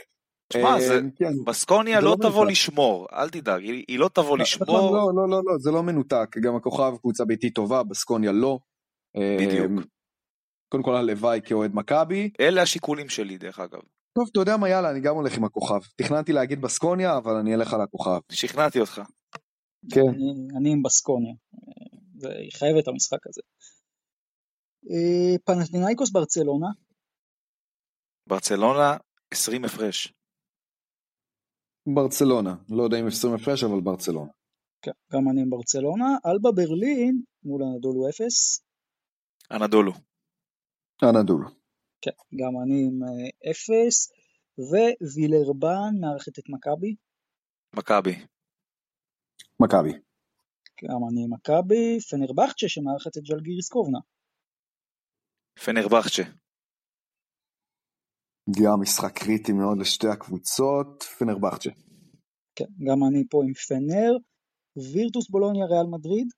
Speaker 2: שמע,
Speaker 3: אה,
Speaker 2: זה-
Speaker 3: כן,
Speaker 2: בסקוניה לא
Speaker 3: לא
Speaker 2: תבוא
Speaker 3: מנותק.
Speaker 2: לשמור, אל תדאג, היא היא לא תבוא
Speaker 3: נכון,
Speaker 2: לשמור.
Speaker 3: לא, לא, לא, לא, זה לא מנותק, גם הכוכב קבוצה ביתית טובה, בסקוניה לא. אה,
Speaker 2: בדיוק.
Speaker 3: קודם כל הלוואי כאוהד מכבי.
Speaker 2: אלה השיקולים שלי, דרך אגב.
Speaker 3: טוב, אתה יודע מה, יאללה, אני גם הולך עם הכוכב. תכננתי להגיד בסקוניה, אבל אני אלך על הכוכב.
Speaker 2: שכנעתי אותך.
Speaker 3: כן.
Speaker 1: אני, אני עם בסקוניה, אה, והיא חייבת את המשחק הזה. אה, פנתנאיקוס ברצלונה,
Speaker 2: ברצלונה, 20 הפרש.
Speaker 3: ברצלונה, לא יודע אם 20 הפרש, אבל ברצלונה.
Speaker 1: כן, גם אני עם ברצלונה, אלבה ברלין מול הנדולו אפס,
Speaker 2: אנדולו.
Speaker 3: אנדולו.
Speaker 1: כן, גם אני עם אה, אפס, ווילרבן מארחת את מכבי,
Speaker 2: מכבי.
Speaker 3: מכבי.
Speaker 1: גם אני עם מכבי, פנרבכצ'ה שמארחת את ג'לגיריס קובנה,
Speaker 2: פנרבכצ'ה.
Speaker 3: גם משחק קריטי מאוד לשתי הקבוצות, פנרבכצ'ה.
Speaker 1: כן, גם אני פה עם פנר, וירטוס בולוניה ריאל מדריד,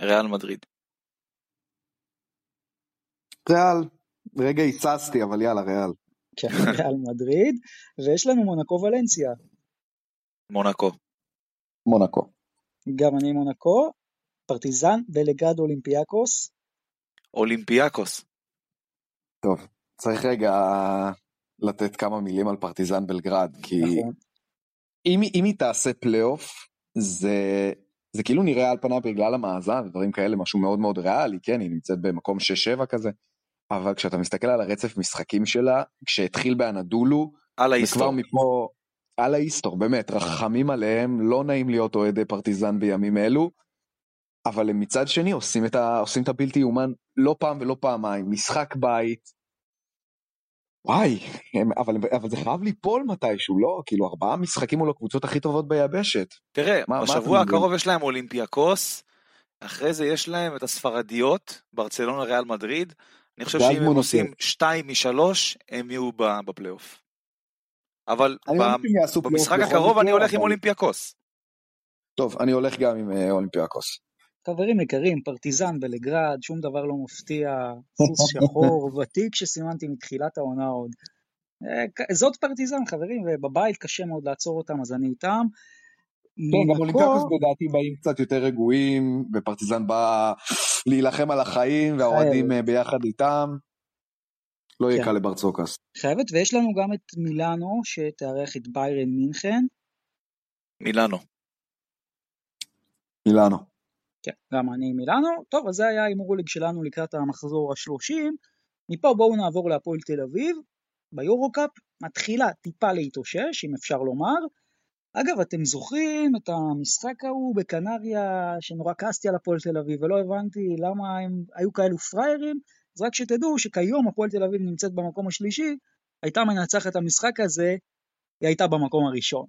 Speaker 2: ריאל מדריד.
Speaker 3: ריאל, רגע הצצתי, אבל יאללה, ריאל.
Speaker 1: כן, ריאל מדריד, ויש לנו מונקו ולנסיה,
Speaker 2: מונקו.
Speaker 3: מונקו.
Speaker 1: גם אני מונקו, פרטיזן, בלגרד אולימפיאקוס,
Speaker 2: אולימפיאקוס.
Speaker 3: טוב, צריך רגע לתת כמה מילים על פרטיזן בלגרד, כי
Speaker 1: נכון,
Speaker 3: אם, אם היא תעשה פלייאוף, זה, זה כאילו נראה על פניו בגלל המאזן ודברים כאלה, משהו מאוד מאוד ריאלי, כן, היא נמצאת במקום 6-7 כזה, אבל כשאתה מסתכל על הרצף משחקים שלה, כשהתחיל באנדולו,
Speaker 2: על ההיסטור.
Speaker 3: וכבר מפה, על ההיסטור, באמת, רחמים עליהם, לא נעים להיות אוהדי פרטיזן בימים אלו, אבל הם מצד שני עושים את, ה, עושים את הבלתי יאומן לא פעם ולא פעמיים, משחק בית, וואי, הם, אבל, אבל זה חייב ליפול מתישהו, לא? כאילו ארבעה משחקים מול הקבוצות הכי טובות ביבשת.
Speaker 2: תראה,
Speaker 3: מה- מה
Speaker 2: בשבוע
Speaker 3: אתם
Speaker 2: הקרוב יש להם אולימפיאקוס, אחרי זה יש להם את הספרדיות, ברצלונה ריאל מדריד. אני חושב שאם הם. עושים שתיים משלוש, הם יהיו ב- בפלייאוף. אבל ב-
Speaker 3: לא פלייאוף
Speaker 2: במשחק הקרוב אני הולך עם אולימפיאקוס.
Speaker 3: טוב, אני הולך גם עם אה, אולימפיאקוס.
Speaker 1: חברים יקרים, פרטיזן בלגרד, שום דבר לא מפתיע, סוס שחור, ותיק שסימנתי מתחילת העונה עוד. אה, זאת פרטיזן חברים, ובבית קשה מאוד לעצור אותם, אז אני איתם.
Speaker 3: כן, גם אולימפיאקוס לדעתי באים קצת יותר רגועים, ופרטיזן בא להילחם על החיים, והאוהדים אה, ביחד איתם. לא יהיה
Speaker 1: כן.
Speaker 3: קל לברצוקס.
Speaker 1: חייבת, ויש לנו גם את מילאנו, שתארח את ביירן מינכן.
Speaker 2: מילאנו.
Speaker 3: מילאנו.
Speaker 1: כן, גם אני מילאנו. טוב, אז זה היה ההימור ליג שלנו לקראת המחזור השלושים. מפה בואו נעבור להפועל תל אביב. ביורו-קאפ מתחילה טיפה להתאושש, אם אפשר לומר. אגב, אתם זוכרים את המשחק ההוא בקנריה, שנורא כעסתי על הפועל תל אביב, ולא הבנתי למה הם היו כאלו פראיירים? אז רק שתדעו שכיום הפועל תל אביב נמצאת במקום השלישי, הייתה מנצחת את המשחק הזה, היא הייתה במקום הראשון.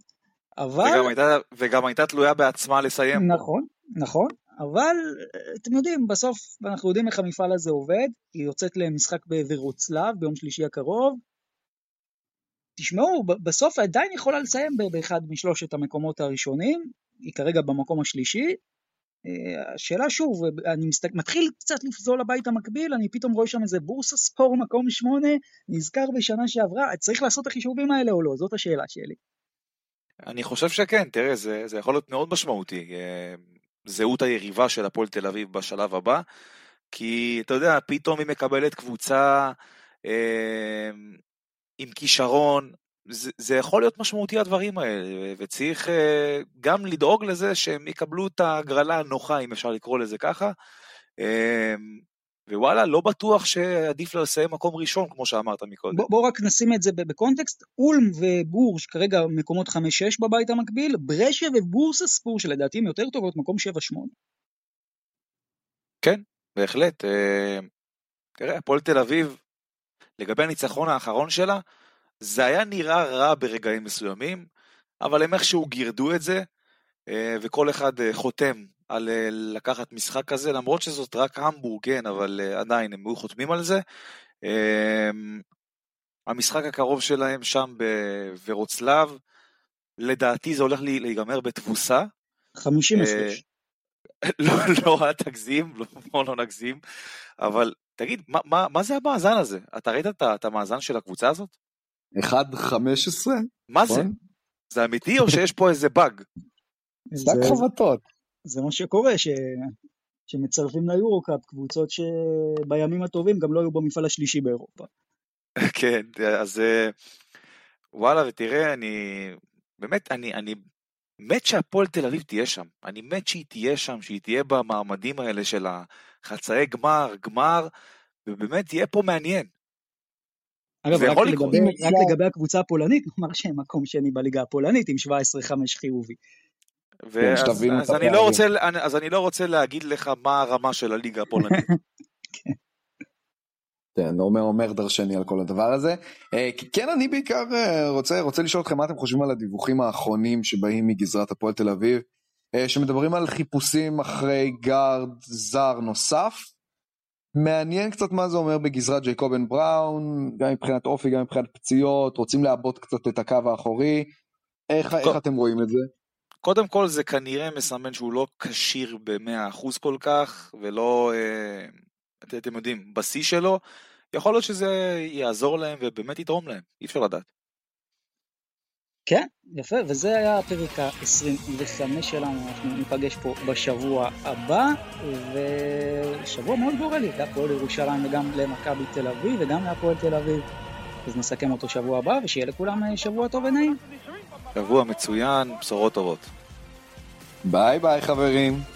Speaker 1: אבל...
Speaker 2: וגם הייתה- וגם הייתה תלויה בעצמה לסיים.
Speaker 1: נכון, נכון, אבל אתם יודעים, בסוף אנחנו יודעים איך המפעל הזה עובד, היא יוצאת למשחק בוורוצלב ביום שלישי הקרוב. תשמעו, בסוף עדיין יכולה לסיים באחד משלושת המקומות הראשונים, היא כרגע במקום השלישי. אה, השאלה שוב, אני מסתכל, מתחיל קצת לפזול לבית המקביל, אני פתאום רואה שם איזה בורסה ספור מקום שמונה, נזכר בשנה שעברה, צריך לעשות את החישובים האלה או לא? זאת השאלה שלי.
Speaker 2: אני חושב שכן, תראה, זה, זה יכול להיות מאוד משמעותי, אה, זהות היריבה של הפועל תל אביב בשלב הבא, כי אתה יודע, פתאום היא מקבלת קבוצה אה, עם כישרון, זה, זה יכול להיות משמעותי הדברים האלה, וצריך אה, גם לדאוג לזה שהם יקבלו את ההגרלה הנוחה, אם אפשר לקרוא לזה ככה, אה, ווואלה, לא בטוח שעדיף לה לסיים מקום ראשון, כמו שאמרת מקודם.
Speaker 1: בוא, בוא רק נשים את זה בקונטקסט, אולם ובורש כרגע מקומות 5-6 בבית המקביל, ברשיה ובורסה ספור שלדעתי הם יותר טובות, מקום 7-8.
Speaker 2: כן, בהחלט. אה, תראה, הפועל תל אביב, לגבי הניצחון האחרון שלה, זה היה נראה רע ברגעים מסוימים, אבל הם איכשהו גירדו את זה, אה, וכל אחד אה, חותם על אה, לקחת משחק כזה, למרות שזאת רק המבורג, כן, אבל אה, עדיין הם היו חותמים על זה. אה, המשחק הקרוב שלהם שם בוורוצלב, לדעתי זה הולך להיגמר בתבוסה.
Speaker 1: 50
Speaker 2: אה,
Speaker 1: הפרש.
Speaker 3: כן.
Speaker 2: לא, לא, אל תגזים, לא, בוא לא נגזים, אבל תגיד, מה, מה, מה זה המאזן הזה? אתה ראית את, המאזן של הקבוצה הזאת?
Speaker 3: 1-15?
Speaker 2: מה זה?
Speaker 3: נכון?
Speaker 2: זה אמיתי או שיש פה איזה באג?
Speaker 1: זה,
Speaker 3: חבטות.
Speaker 1: זה מה שקורה, ש... שמצרפים ליורו-קאפ קבוצות שבימים הטובים גם לא היו במפעל השלישי באירופה.
Speaker 2: כן, אז אה, וואלה, ותראה, אני באמת, אני, אני מת שהפועל תל אביב תהיה שם. אני מת שהיא תהיה שם, שהיא תהיה במעמדים האלה של החצאי גמר, גמר, ובאמת יהיה פה מעניין.
Speaker 1: אגב, רק לגבי. רק לגבי הקבוצה הפולנית, נאמר שהם מקום שני בליגה הפולנית עם 17-5 חיובי.
Speaker 2: ואז,
Speaker 3: שתבינו את
Speaker 2: אז, אני. לא רוצה, אני- אז אני לא רוצה להגיד לך מה הרמה של הליגה הפולנית.
Speaker 3: כן, אומר, אומר דרשני על כל הדבר הזה. אה, כן, אני בעיקר אה, רוצה, רוצה לשאול אתכם מה אתם חושבים על הדיווחים האחרונים שבאים מגזרת הפועל תל אביב, אה, שמדברים על חיפושים אחרי גארד זר נוסף. מעניין קצת מה זה אומר בגזרת ג'ייקובן בראון, גם מבחינת אופי, גם מבחינת פציעות, רוצים לעבות קצת את הקו האחורי. איך, איך אתם רואים את זה?
Speaker 2: קודם כל זה כנראה מסמן שהוא לא כשיר ב-100% כל כך, ולא, אה, את- אתם יודעים, בשיא שלו. יכול להיות שזה יעזור להם ובאמת יתרום להם, אי אפשר לדעת.
Speaker 1: כן, יפה, וזה היה הפרק ה-25 שלנו, אנחנו ניפגש פה בשבוע הבא, ושבוע מאוד גורלי, להפועל ירושלים וגם למכבי תל אביב וגם להפועל תל אביב. אז נסכם אותו שבוע הבא, ושיהיה לכולם אה, שבוע טוב ונעים.
Speaker 2: שבוע מצוין, בשורות טובות.
Speaker 3: ביי ביי חברים.